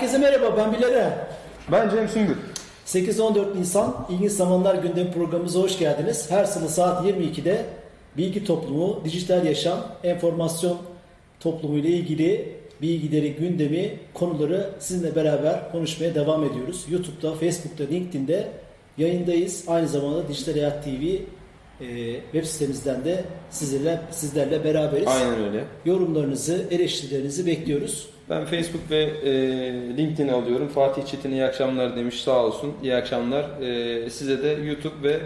Herkese merhaba ben Bilal Er. Ben Cem Süngür. 8-14 Nisan İlginç Zamanlar Gündemi programımıza hoş geldiniz. Her salı saat 22'de bilgi toplumu, dijital yaşam, enformasyon toplumu ile ilgili bilgileri, gündemi, konuları sizinle beraber konuşmaya devam ediyoruz. YouTube'da, Facebook'ta, LinkedIn'de yayındayız. Aynı zamanda Dijital Hayat TV e, web sitemizden de sizlerle, sizlerle beraberiz. Aynen öyle. Yorumlarınızı, eleştirilerinizi bekliyoruz. Ben Facebook ve e, LinkedIn alıyorum. Fatih Çetin iyi akşamlar demiş sağ olsun. İyi akşamlar. E, size de YouTube ve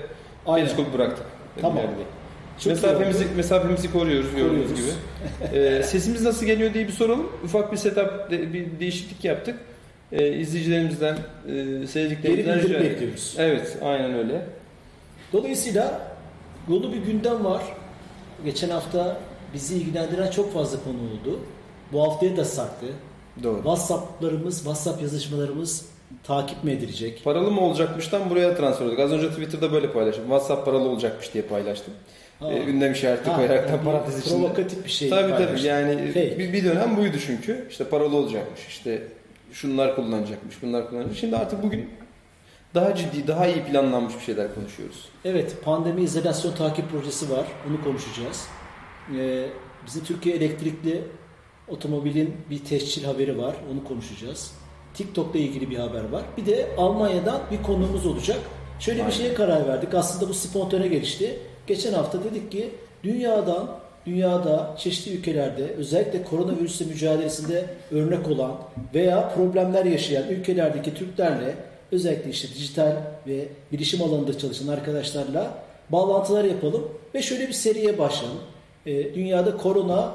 Aynen. Facebook bıraktık. Tamam. Çok mesafemizi, mesafemizi koruyoruz gördüğünüz Koruyoruz. gibi. E, sesimiz nasıl geliyor diye bir soralım. Ufak bir setup, de- bir değişiklik yaptık. E, izleyicilerimizden, e, sevdiklerimizden Geri bildirim bekliyoruz. Evet, aynen öyle. Dolayısıyla dolu bir gündem var. Geçen hafta bizi ilgilendiren çok fazla konu oldu. Bu haftaya da sarktı. Doğru. WhatsApp'larımız, WhatsApp yazışmalarımız takip mi edilecek? Paralı mı olacakmıştan buraya transfer olduk. Az önce Twitter'da böyle paylaştım. WhatsApp paralı olacakmış diye paylaştım. Ha. E, ünlem işareti Ha, koyarak yani parantez içinde. Provokatif bir şey. Tabii tabii paylaştı. yani Fake. bir, bir dönem buydu çünkü. İşte paralı olacakmış. İşte şunlar kullanacakmış, bunlar kullanacakmış. Şimdi artık bugün daha ciddi, daha iyi planlanmış bir şeyler konuşuyoruz. Evet, pandemi izolasyon takip projesi var. Onu konuşacağız. Ee, bizim Türkiye elektrikli otomobilin bir tescil haberi var. Onu konuşacağız. TikTok'la ilgili bir haber var. Bir de Almanya'dan bir konuğumuz olacak. Şöyle Aynen. bir şeye karar verdik. Aslında bu spontane gelişti. Geçen hafta dedik ki dünyadan dünyada çeşitli ülkelerde özellikle koronavirüsle mücadelesinde örnek olan veya problemler yaşayan ülkelerdeki Türklerle özellikle işte dijital ve bilişim alanında çalışan arkadaşlarla bağlantılar yapalım ve şöyle bir seriye başlayalım. Ee, dünyada korona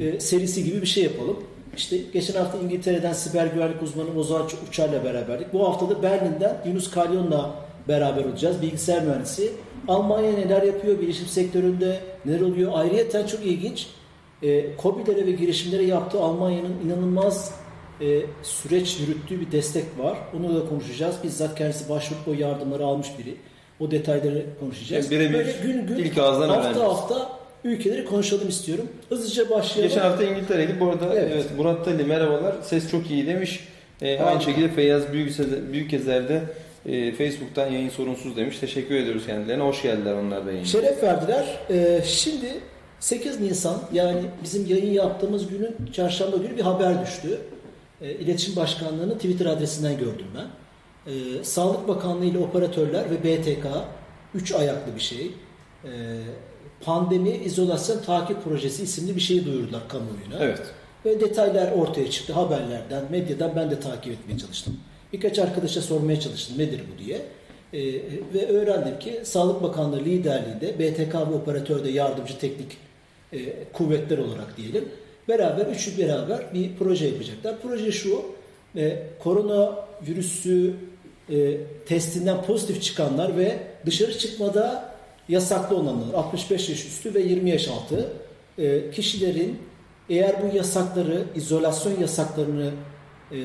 e, serisi gibi bir şey yapalım. İşte geçen hafta İngiltere'den siber güvenlik uzmanı Ozan Uçar'la beraberdik. Bu hafta da Berlin'den Yunus Kalyon'la beraber olacağız. Bilgisayar mühendisi. Almanya neler yapıyor, bilişim sektöründe neler oluyor. Ayrıyeten çok ilginç. E, COBİ'lere ve girişimlere yaptığı Almanya'nın inanılmaz e, süreç yürüttüğü bir destek var. Onu da konuşacağız. Bizzat kendisi başvurup o yardımları almış biri. O detayları konuşacağız. Yani birebir Böyle gün gün ilk ağızdan hafta öğreneceğiz. hafta ülkeleri konuşalım istiyorum. Hızlıca başlayalım. Geçen hafta İngiltere'ydi. Bu arada Evet. evet. Murat Ali merhabalar. Ses çok iyi demiş. E, Harika. aynı şekilde Feyyaz Büyükezer, Büyükezer de e, Facebook'tan yayın sorunsuz demiş. Teşekkür ediyoruz kendilerine. Hoş geldiler onlar da yayına. Şeref verdiler. Ee, şimdi 8 Nisan yani bizim yayın yaptığımız günün çarşamba günü bir haber düştü. Ee, İletişim Başkanlığı'nın Twitter adresinden gördüm ben. Ee, Sağlık Bakanlığı ile operatörler ve BTK 3 ayaklı bir şey. Ee, pandemi izolasyon takip projesi isimli bir şey duyurdular kamuoyuna. Evet. Ve detaylar ortaya çıktı haberlerden, medyadan ben de takip etmeye çalıştım. Birkaç arkadaşa sormaya çalıştım nedir bu diye. Ee, ve öğrendim ki Sağlık Bakanlığı liderliğinde BTK ve operatörde yardımcı teknik e, kuvvetler olarak diyelim. Beraber, üçü beraber bir proje yapacaklar. Proje şu, e, korona virüsü e, testinden pozitif çıkanlar ve dışarı çıkmada yasaklı olanlar, 65 yaş üstü ve 20 yaş altı e, kişilerin eğer bu yasakları, izolasyon yasaklarını e,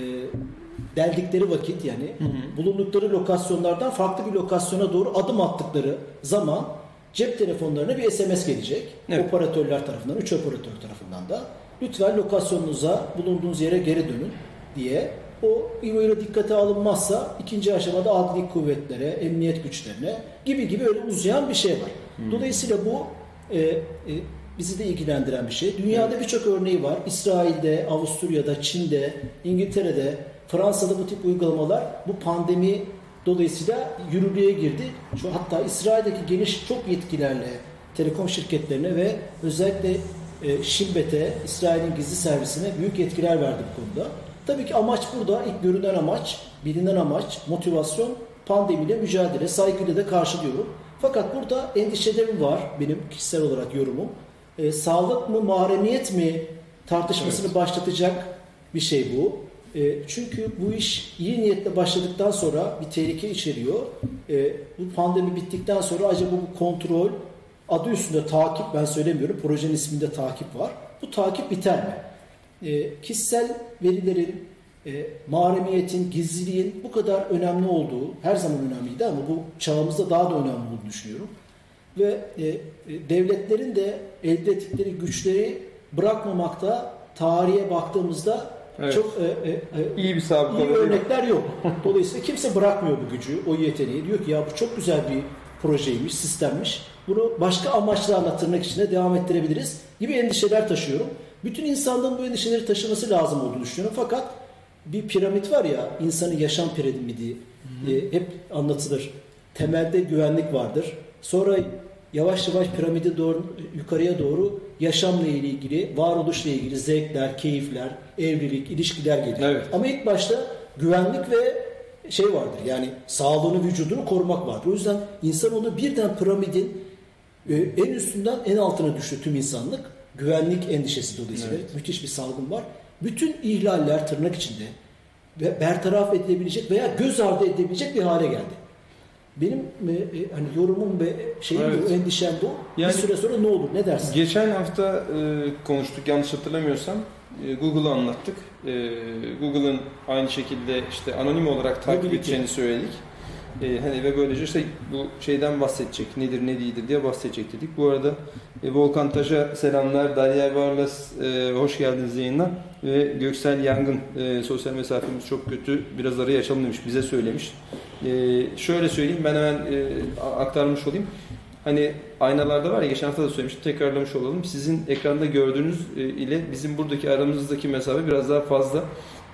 deldikleri vakit yani bulundukları lokasyonlardan farklı bir lokasyona doğru adım attıkları zaman cep telefonlarına bir SMS gelecek. Evet. Operatörler tarafından, üç operatör tarafından da lütfen lokasyonunuza, bulunduğunuz yere geri dönün diye o böyle dikkate alınmazsa ikinci aşamada adli kuvvetlere, emniyet güçlerine gibi gibi öyle uzayan bir şey var. Dolayısıyla bu e, e, bizi de ilgilendiren bir şey. Dünyada birçok örneği var. İsrail'de, Avusturya'da, Çin'de, İngiltere'de, Fransa'da bu tip uygulamalar bu pandemi dolayısıyla yürürlüğe girdi. Şu hatta İsrail'deki geniş çok yetkilerle telekom şirketlerine ve özellikle e, Şimbet'e, İsrail'in gizli servisine büyük yetkiler verdi bu konuda. Tabii ki amaç burada ilk görünen amaç, bilinen amaç, motivasyon pandemiyle mücadele, saygıyla da karşılıyorum. Fakat burada endişelerim var benim kişisel olarak yorumum. E, sağlık mı, mahremiyet mi tartışmasını başlatacak bir şey bu. E, çünkü bu iş iyi niyetle başladıktan sonra bir tehlike içeriyor. E, bu pandemi bittikten sonra acaba bu kontrol, adı üstünde takip ben söylemiyorum, projenin isminde takip var. Bu takip biter mi? E, kişisel verilerin, e, mahremiyetin, gizliliğin bu kadar önemli olduğu, her zaman önemliydi ama bu çağımızda daha da önemli olduğunu düşünüyorum. Ve e, e, devletlerin de elde ettikleri güçleri bırakmamakta tarihe baktığımızda Evet. çok e, e, e, İyi bir sabıka. iyi örnekler yok. Dolayısıyla kimse bırakmıyor bu gücü, o yeteneği. Diyor ki ya bu çok güzel bir projeymiş, sistemmiş. Bunu başka amaçlarla tırnak içinde devam ettirebiliriz gibi endişeler taşıyorum. Bütün insanlığın bu endişeleri taşıması lazım olduğunu düşünüyorum. Fakat bir piramit var ya, insanın yaşam piramidi e, hep anlatılır. Temelde güvenlik vardır. Sonra yavaş yavaş piramide doğru yukarıya doğru yaşamla ilgili, varoluşla ilgili zevkler, keyifler, evlilik, ilişkiler geliyor. Evet. Ama ilk başta güvenlik ve şey vardır. Yani sağlığını, vücudunu korumak vardır. O yüzden insan onu birden piramidin e, en üstünden en altına düştü tüm insanlık. Güvenlik endişesi dolayısıyla Evet. müthiş bir salgın var. Bütün ihlaller tırnak içinde ve bertaraf edilebilecek veya göz ardı edilebilecek bir hale geldi. Benim e, e, hani yorumum ve şeyim Evet. bu, endişem bu. Yani- bir süre sonra ne olur? Ne dersin? Geçen hafta e, konuştuk yanlış hatırlamıyorsam e, Google'ı anlattık. E, Google'ın aynı şekilde işte anonim olarak takip Mobility. edeceğini söyledik. E, hani ve böylece işte bu şeyden bahsedecek. Nedir ne değildir diye bahsedecek dedik. Bu arada e, Volkan Taş'a selamlar. Derya Varlas e, hoş geldiniz yayına. Ve Göksel Yangın e, sosyal mesafemiz çok kötü. Biraz arayı açalım demiş. Bize söylemiş. E, şöyle söyleyeyim ben hemen e, aktarmış olayım. Hani aynalarda var ya geçen hafta da söylemiştim tekrarlamış olalım. Sizin ekranda gördüğünüz e, ile bizim buradaki aramızdaki mesafe biraz daha fazla.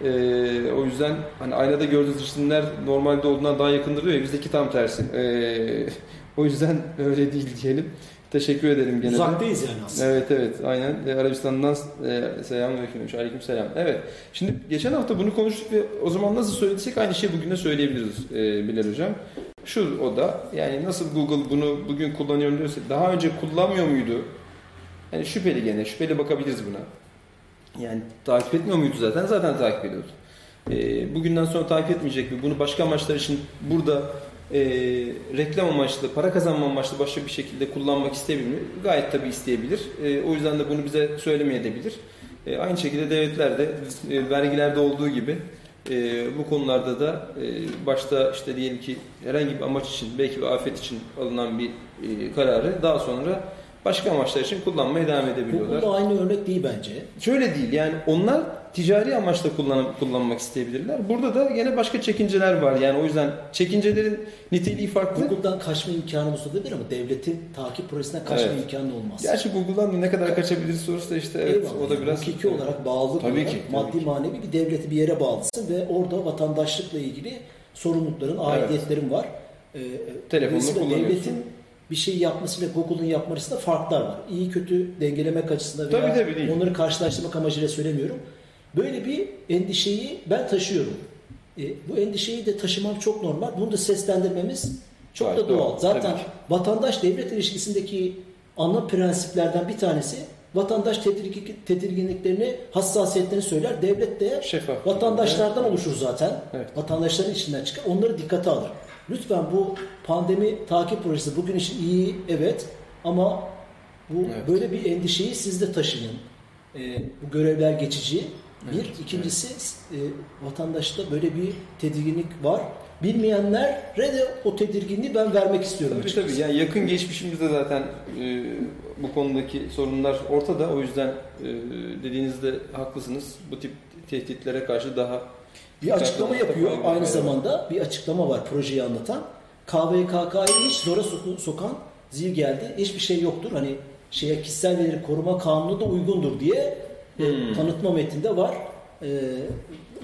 E, o yüzden hani aynada gördüğünüz cisimler normalde olduğundan daha yakındır diyor ya bizdeki tam tersi. E, o yüzden öyle değil diyelim. Teşekkür ederim gene. Uzaktayız yani aslında. Evet evet aynen E, Arabistan'dan e, selamünaleyküm. Aleyküm selam. Evet. Şimdi geçen hafta bunu konuştuk ve o zaman nasıl söylediysek aynı şeyi bugün de söyleyebiliriz e, Bilal Hocam. Şu o da yani nasıl Google bunu bugün kullanıyorum diyorsa daha önce kullanmıyor muydu? Yani şüpheli gene şüpheli bakabiliriz buna. Yani takip etmiyor muydu zaten? Zaten takip ediyordu. E, bugünden sonra takip etmeyecek mi? Bunu başka amaçlar için burada e, reklam amaçlı, para kazanma amaçlı başka bir şekilde kullanmak isteyebilir mi? Gayet tabii isteyebilir. E, o yüzden de bunu bize söylemeyebilir. E, aynı şekilde devletler de e, vergilerde olduğu gibi e, bu konularda da e, başta işte diyelim ki herhangi bir amaç için, belki bir afet için alınan bir e, kararı daha sonra başka amaçlar için kullanmaya devam edebiliyorlar. Bu da aynı örnek değil bence. Şöyle değil yani onlar ticari amaçla kullan kullanmak isteyebilirler. Burada da yine başka çekinceler var. Yani o yüzden çekincelerin niteliği farklı. Google'dan kaçma imkanımız olabilir ama devletin takip projesinden kaçma Evet. imkanı olmaz. Gerçi Google'dan da ne kadar kaçabiliriz sorusu da işte evet Eyvallah. o da biraz hukuki olarak bağlılık Tabii olarak ki, tabii maddi ki. manevi bir devleti bir yere bağlısın ve orada vatandaşlıkla ilgili sorumlulukların, aidiyetlerin var. Ee, dolayısıyla kullanıyorsun. devletin bir şey yapmasıyla Google'un yapmasında farklar var. İyi kötü dengelemek açısından Tabii, veya tabii, değil. onları karşılaştırmak amacıyla söylemiyorum. Böyle bir endişeyi ben taşıyorum. E, bu endişeyi de taşımam çok normal. Bunu da seslendirmemiz çok Gayet da doğal. doğal, Zaten tabii vatandaş devlet ilişkisindeki ana prensiplerden bir tanesi vatandaş tedirgin, tedirginliklerini, hassasiyetlerini söyler. Devlet de şeffaf. vatandaşlardan oluşur zaten. Evet. Vatandaşların içinden çıkar. Onları dikkate alır. Lütfen bu pandemi takip projesi bugün için iyi evet ama bu Evet. böyle bir endişeyi siz de taşıyın. Ee, bu görevler geçici. Bir, Evet, ikincisi e, vatandaşta böyle bir tedirginlik var. Bilmeyenlere de o tedirginliği ben vermek istiyorum. Tabii açıkçası. tabii. Yani yakın geçmişimizde zaten e, bu konudaki sorunlar ortada. O yüzden e, dediğinizde haklısınız. Bu tip tehditlere karşı daha Bir açıklama yapıyor. Aynı zamanda bir açıklama var projeyi anlatan. KVKK'yı hiç zora sokan zil geldi. Hiçbir şey yoktur. Hani şeye kişisel veri koruma kanunu da uygundur diye e, Hmm. tanıtma metninde var. E,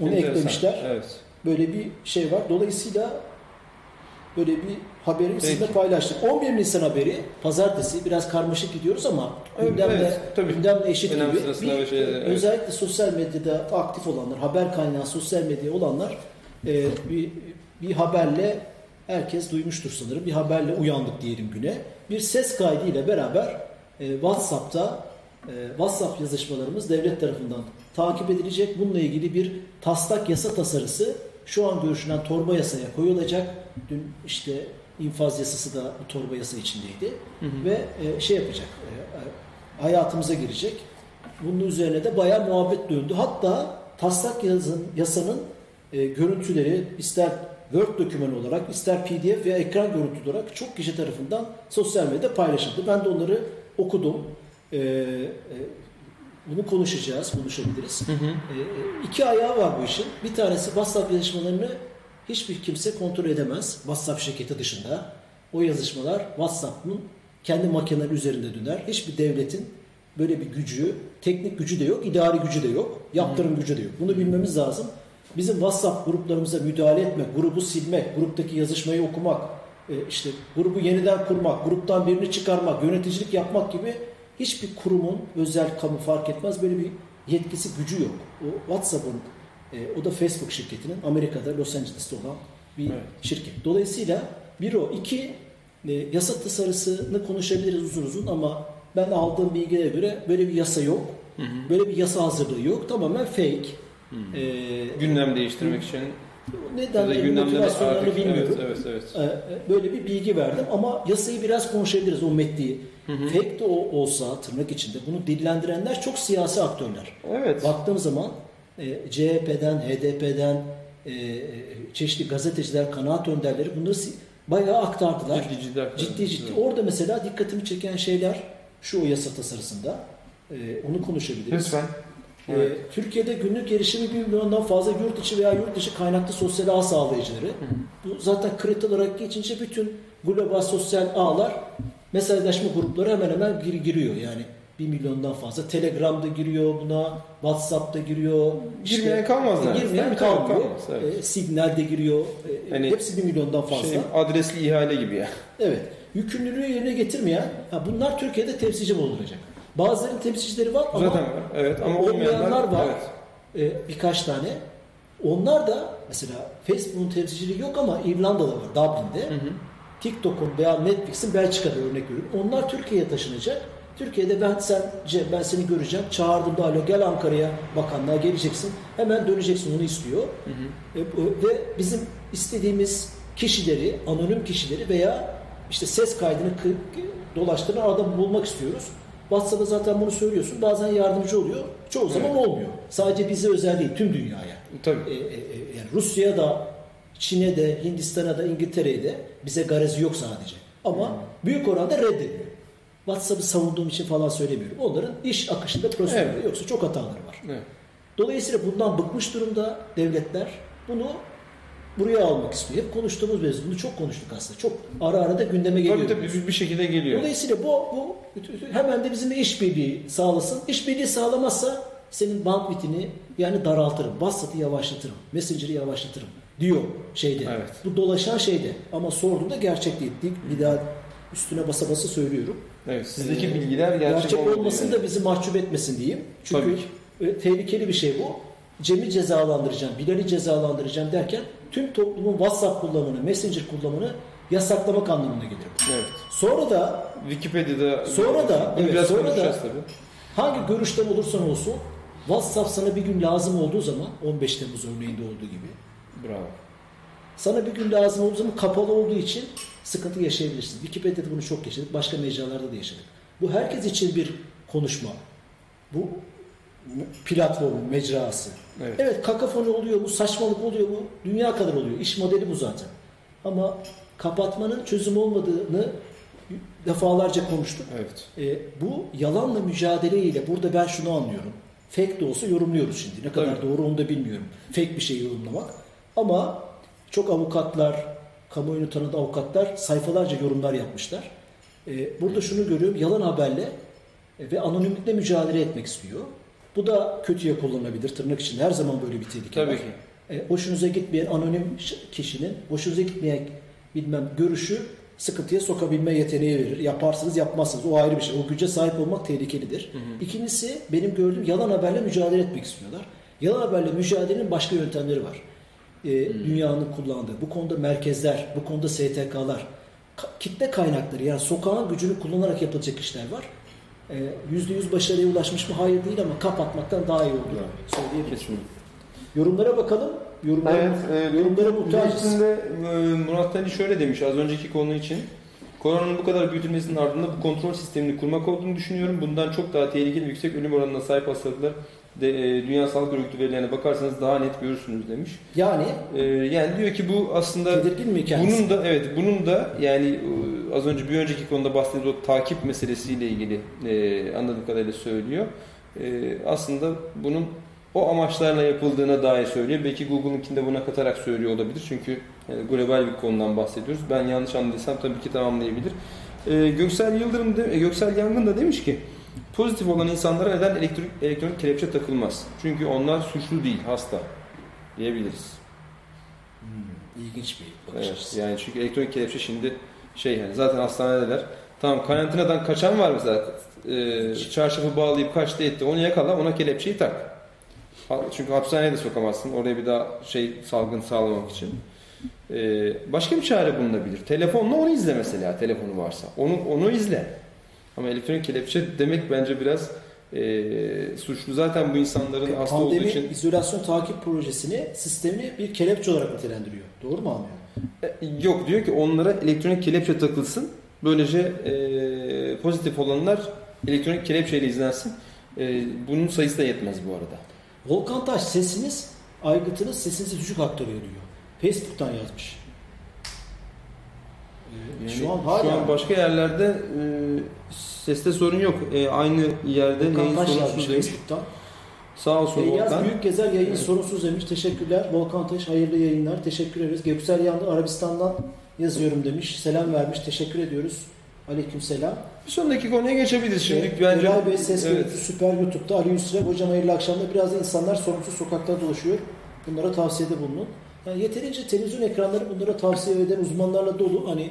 onu Enteresan. eklemişler. Evet. Böyle bir şey var. Dolayısıyla böyle bir haberi sizinle Peki. paylaştık. 11 Nisan haberi pazartesi biraz karmaşık gidiyoruz ama Evet, gündemle, evet, tabii. gündemle eşit Önem gibi. Bir, şeyler, evet. Özellikle sosyal medyada aktif olanlar, haber kaynağı sosyal medya olanlar e, bir, bir haberle herkes duymuştur sanırım. Bir haberle uyandık diyelim güne. Bir ses kaydı ile beraber e, WhatsApp'ta e, WhatsApp yazışmalarımız devlet tarafından takip edilecek. Bununla ilgili bir taslak yasa tasarısı şu an görüşülen torba yasaya koyulacak. Dün işte infaz yasası da bu torba yasa içindeydi. Ve e, şey yapacak, e, e, hayatımıza girecek. Bunun üzerine de bayağı muhabbet döndü. Hatta taslak yazın, yasanın e, görüntüleri ister Word doküman olarak ister PDF veya ekran görüntü olarak çok kişi tarafından sosyal medyada paylaşıldı. Ben de onları okudum. E, e, Bunu konuşacağız, konuşabiliriz. Hı hı. E, iki ayağı var bu işin. Bir tanesi WhatsApp yazışmalarını hiçbir kimse kontrol edemez. WhatsApp şirketi dışında. O yazışmalar WhatsApp'ın kendi makineleri üzerinde döner. Hiçbir devletin böyle bir gücü, teknik gücü de yok, idari gücü de yok, yaptırım gücü de yok. Bunu bilmemiz lazım. Bizim WhatsApp gruplarımıza müdahale etmek, grubu silmek, gruptaki yazışmayı okumak, e, işte grubu yeniden kurmak, gruptan birini çıkarmak, yöneticilik yapmak gibi hiçbir kurumun, özel kamu fark etmez böyle bir yetkisi, gücü yok. O WhatsApp'ın, e, o da Facebook şirketinin Amerika'da, Los Angeles'te olan bir Evet. şirket. Dolayısıyla bir o. iki e, yasa tasarısını konuşabiliriz uzun uzun ama ben aldığım bilgilere göre böyle bir yasa yok. Hı hı. Böyle bir yasa hazırlığı yok. Tamamen fake. Hı. E, Gündem değiştirmek için neden motivasyonlarını bilmiyorum. evet evet evet. E, Böyle bir bilgi verdim ama yasayı biraz konuşabiliriz o metniyi. Hı hı. Fake de olsa tırnak içinde bunu dillendirenler çok siyasi aktörler. Evet. Baktığım zaman e, CHP'den, HDP'den e, e, çeşitli gazeteciler, kanaat önderleri bunları si- bayağı aktardılar. Ciddi ciddi hakikaten. Ciddi ciddi. Evet. Orada mesela dikkatimi çeken şeyler şu o yasa tasarısında. E, onu konuşabiliriz. Lütfen. E, Evet. Türkiye'de günlük erişimi 1 milyondan fazla yurt içi veya yurt dışı kaynaklı sosyal ağ sağlayıcıları. Bu zaten kredi olarak geçince bütün global sosyal ağlar mesajlaşma grupları hemen hemen gir- giriyor. Yani 1 milyondan fazla. Telegram'da giriyor buna, WhatsApp'ta giriyor. Girmeyen kalmaz değil Girmeyen kalmıyor. Kalmaz, evet. E, Signal'de giriyor. E, Hani hepsi 1 milyondan fazla. Şey, adresli ihale gibi ya. Evet. Yükümlülüğü yerine getirmeyen, ha bunlar Türkiye'de temsilci bulunacak. Bazılarının temsilcileri var ama Zaten var. Evet ama olmayanlar var. Evet. e, birkaç tane. Onlar da mesela Facebook'un temsilciliği yok ama İrlanda'da var, Dublin'de. Hı hı. TikTok'un veya Netflix'in Belçika'da örnek veriyorum. Onlar Türkiye'ye taşınacak. Türkiye'de ben sen ben seni göreceğim. Çağırdığımda alo gel Ankara'ya bakanlığa geleceksin. Hemen döneceksin onu istiyor. Hı hı. E, ve bizim istediğimiz kişileri, anonim kişileri veya işte ses kaydını dolaştıran adamı bulmak istiyoruz. WhatsApp'ta zaten bunu söylüyorsun. Bazen yardımcı oluyor. Çoğu zaman Evet. olmuyor. Sadece bize özel değil, tüm dünyaya. Tabii. E, e, e, yani Rusya'ya da, Çin'e de, Hindistan'a da, İngiltere'ye de bize garezi yok sadece. Ama büyük oranda reddediyor. WhatsApp'ı savunduğum için falan söylemiyorum. Onların iş akışında prosedürü Evet. yoksa çok hataları var. Evet. Dolayısıyla bundan bıkmış durumda devletler. Bunu buraya almak istiyor. Hep konuştuğumuz mevzu. Bunu çok konuştuk aslında. Çok ara ara da gündeme geliyor. Tabii tabii bir, bir şekilde geliyor. Dolayısıyla bu, bu hemen de bizimle işbirliği sağlasın. İşbirliği sağlamazsa senin bandwidth'ini yani daraltırım. WhatsApp'ı yavaşlatırım. Messenger'ı yavaşlatırım diyor şeyde. Evet. Bu dolaşan şeyde. Ama sorduğunda gerçek değil. Bir daha üstüne basa basa söylüyorum. Evet. Sizdeki Ee, bilgiler gerçek, gerçek olmasın yani. da bizi mahcup etmesin diyeyim. Çünkü Tabii e, tehlikeli bir şey bu. Cem'i cezalandıracağım, Bilal'i cezalandıracağım derken tüm toplumun WhatsApp kullanımını, Messenger kullanımını yasaklamak anlamına gelir. Evet. Sonra da Wikipedia'da Sonra da- evet, biraz sonra da- tabii. hangi görüşten olursan olsun WhatsApp sana bir gün lazım olduğu zaman 15 Temmuz örneğinde olduğu gibi Bravo. sana bir gün lazım olduğu zaman kapalı olduğu için sıkıntı yaşayabilirsin. Wikipedia'da bunu çok yaşadık. Başka mecralarda da yaşadık. Bu herkes için bir konuşma. Bu platform, mecrası. Evet. Evet kakafoni oluyor mu, saçmalık oluyor mu? Dünya kadar oluyor. İş modeli bu zaten. Ama kapatmanın çözüm olmadığını defalarca konuştuk. Evet. E, bu yalanla mücadeleyle burada ben şunu anlıyorum. Fake de olsa yorumluyoruz şimdi. Ne kadar Tabii. doğru onu da bilmiyorum. Fake bir şey yorumlamak. Ama çok avukatlar, kamuoyunu tanıdığı avukatlar sayfalarca yorumlar yapmışlar. E, burada şunu görüyorum. Yalan haberle e, ve anonimlikle mücadele etmek istiyor. Bu da kötüye kullanılabilir. Tırnak için her zaman böyle bir tehlike Tabii var. ki. E, hoşunuza gitmeyen anonim kişinin hoşunuza gitmeyen bilmem görüşü sıkıntıya sokabilme yeteneği verir. Yaparsınız yapmazsınız. O ayrı bir şey. O güce sahip olmak tehlikelidir. İkincisi benim gördüğüm yalan haberle mücadele etmek istiyorlar. Yalan haberle mücadelenin başka yöntemleri var. E, Dünyanın kullandığı. Bu konuda merkezler, bu konuda STK'lar, kitle kaynakları yani sokağın gücünü kullanarak yapılacak işler var. E, %100 başarıya ulaşmış mı? Hayır değil ama kapatmaktan daha iyi olduğunu söyleyebilirim. Kesinlikle. Yorumlara bakalım. Yorumlara, Evet, e, yorumlara muhtacız. E, Murat Ali şöyle demiş az önceki konu için. Koronanın bu kadar büyütülmesinin ardında bu kontrol sistemini kurmak olduğunu düşünüyorum. Bundan çok daha tehlikeli yüksek ölüm oranına sahip hastalıklar de, e, Dünya Sağlık Örgütü verilerine bakarsanız daha net görürsünüz demiş. Yani E, yani diyor ki bu aslında tedirgin mi kendisi? bunun da evet bunun da yani e, az önce bir önceki konuda bahsettiğimiz o takip meselesiyle ilgili e, anladığım kadarıyla söylüyor. e, aslında bunun o amaçlarla yapıldığına dair söylüyor. Belki Google'ınkinde buna katarak söylüyor olabilir. Çünkü yani global bir konudan bahsediyoruz. Ben yanlış anladıysam tabii ki tamamlayabilir. E, Göksel Yıldırım, de, e, Göksel Yangın da demiş ki pozitif olan insanlara neden elektrik, elektronik kelepçe takılmaz? Çünkü onlar suçlu değil, hasta diyebiliriz. Hmm, ilginç bir bakış Evet, açısı. yani çünkü elektronik kelepçe şimdi şey yani zaten hastanedeler. Tamam karantinadan kaçan var mesela. E, çarşafı bağlayıp kaçtı etti. Onu yakala ona kelepçeyi tak. Çünkü hapishaneye de sokamazsın. Oraya bir daha şey salgın sağlamak için. E, başka bir çare bulunabilir. Telefonla onu izle mesela telefonu varsa. Onu onu izle. Ama elektronik kelepçe demek bence biraz e, suçlu. Zaten bu insanların hasta olduğu için izolasyon takip projesini, sistemini bir kelepçe olarak nitelendiriyor. Doğru mu anlıyorum? E, Yok diyor ki onlara elektronik kelepçe takılsın. Böylece e, pozitif olanlar elektronik kelepçeyle izlensin. E, bunun sayısı da yetmez bu arada. Volkan Taş sesiniz, aygıtınız sesinizi düşük aktarıyor diyor. Facebook'tan yazmış. Yani şu an hala şu an başka yerlerde e, seste sorun yok. E, aynı yerde Volkan Taş sorunsuz demiş. Sağ olsun Feyyaz Volkan. Büyük Gezer yayın Evet. sorunsuz demiş. Teşekkürler. Volkan Taş hayırlı yayınlar. Teşekkür ederiz. Göksel Yandı Arabistan'dan yazıyorum demiş. Selam vermiş. Teşekkür ediyoruz. Aleyküm selam. Bir sonraki konuya geçebiliriz şimdi. Evet, bence. Eray Bey ses evet. görüntüsü süper YouTube'da. Ali Yusuf hocam hayırlı akşamlar. Biraz da insanlar sorunsuz sokakta dolaşıyor. Bunlara tavsiyede bulunun. Yani yeterince televizyon ekranları bunlara tavsiye eden uzmanlarla dolu. Hani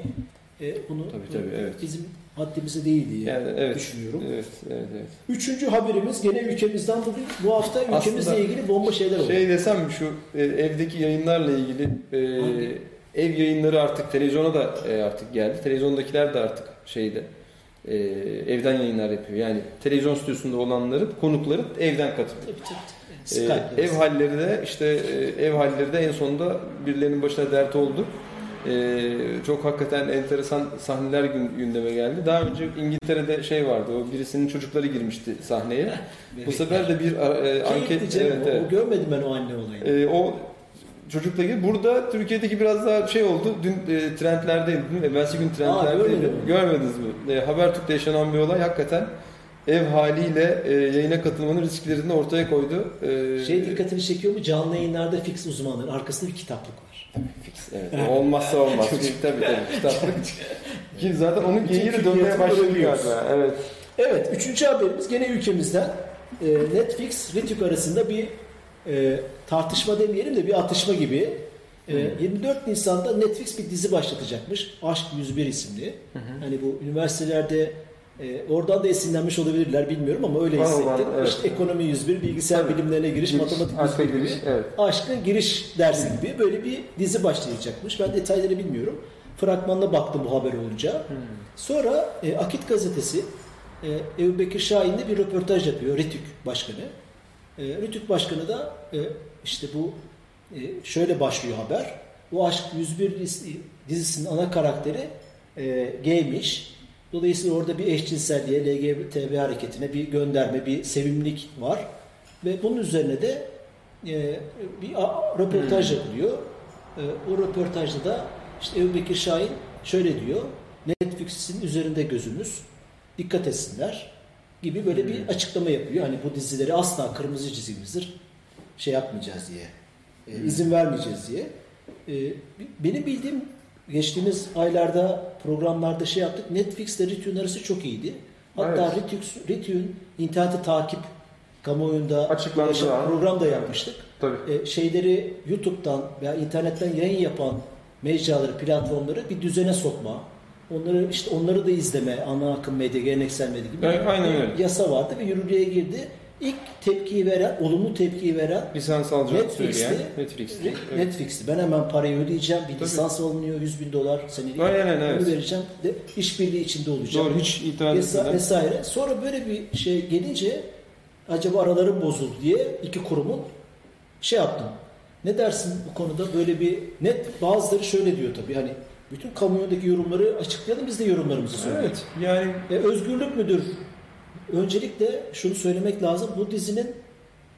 e, bunu Tabii, tabii, evet. bizim haddimize değil diye Yani evet. düşünüyorum. Evet, evet, evet. Üçüncü haberimiz gene ülkemizden bugün. Bu hafta Aslında ülkemizle ilgili bomba şeyler oldu. Şey desem şu e, evdeki yayınlarla ilgili e, Hangi? ev yayınları artık televizyona da e, artık geldi. Televizyondakiler de artık şeyde e, evden yayınlar yapıyor. Yani televizyon stüdyosunda olanları konukları evden katılıyor. Tabii, tabii, tabii. E, Skype'le ev halleri de işte e, ev halleri de en sonunda birilerinin başına dert oldu. E, çok hakikaten enteresan sahneler gün- gündeme geldi. Daha önce İngiltere'de şey vardı. O birisinin çocukları girmişti sahneye. Bu sefer de bir e, anket evet, evet. O görmedim ben o anne olayını. Ee, o çocukla ilgili. Burada Türkiye'deki biraz daha şey oldu. Dün e, trendlerdeydi. Dün evvelsi gün trendlerdeydi. görmedim. Görmediniz mi? E, Habertürk'te yaşanan bir olay hakikaten ev haliyle e, yayına katılmanın risklerini ortaya koydu. E, Şey dikkatini çekiyor mu? Canlı yayınlarda fix uzmanların arkasında bir kitaplık var. fix, evet. Olmazsa olmaz. Çünkü tabii tabii kitaplık. Ki zaten onun Türkiye dönmeye başladı galiba. Evet. Evet, üçüncü haberimiz gene ülkemizden. Ee, Netflix, Ritik arasında bir e, tartışma demeyelim de bir atışma gibi. Hmm. 24 Nisan'da Netflix bir dizi başlatacakmış. Aşk 101 isimli. Hani bu üniversitelerde e, oradan da esinlenmiş olabilirler bilmiyorum ama öyle Var hissettim. olan, evet. İşte ekonomi 101, bilgisayar Tabii. bilimlerine giriş, matematik Aşka 101 gibi. giriş, evet. Aşkın giriş dersi gibi böyle bir dizi başlayacakmış. Ben detayları bilmiyorum. Fragmanına baktım bu haber olunca. Hmm. Sonra e, Akit gazetesi e, Ebu Bekir Şahin'le bir röportaj yapıyor Ritük Başkanı. E, Ritük Başkanı da e, işte bu e, şöyle başlıyor haber. Bu Aşk 101 diz- dizisinin ana karakteri e, gaymiş. Dolayısıyla orada bir eşcinselliğe, LGBT hareketine bir gönderme, bir sevimlilik var. Ve bunun üzerine de e, bir röportaj yapılıyor. E, o röportajda da işte Ebu Bekir Şahin şöyle diyor. Netflix'in üzerinde gözümüz. Dikkat etsinler gibi böyle bir açıklama yapıyor. Hani bu dizileri asla kırmızı çizgimizdir. Şey yapmayacağız diye. e, izin vermeyeceğiz diye. E, benim bildiğim geçtiğimiz aylarda programlarda şey yaptık. Netflix ile Ritü'nün arası çok iyiydi. Hatta Evet. Ritü- Ritü'nün interneti takip kamuoyunda Açıklandı ha. program da yapmıştık. Tabii. E, şeyleri YouTube'dan veya internetten yayın yapan mecraları, platformları bir düzene sokma. Onları işte onları da izleme, ana akım medya, geleneksel medya gibi Evet, aynen öyle. yasa vardı ve yürürlüğe girdi. İlk tepkiyi veren, olumlu tepkiyi veren Lisans alacağını Netflix'ti. söyleyen Netflix'ti. Evet. Netflix'ti. Ben hemen parayı ödeyeceğim. Bir Tabii. lisans alınıyor 100 bin dolar senelik. Aynen evet. Onu vereceğim. De, işbirliği içinde olacağım. Doğru hiç itiraz Vesa- vesaire. Sonra böyle bir şey gelince acaba araları bozuldu diye iki kurumun şey yaptım. Ne dersin bu konuda böyle bir net bazıları şöyle diyor tabii hani bütün kamuoyundaki yorumları açıklayalım biz de yorumlarımızı söyleyelim. Evet. Yani E, özgürlük müdür? Öncelikle şunu söylemek lazım. Bu dizinin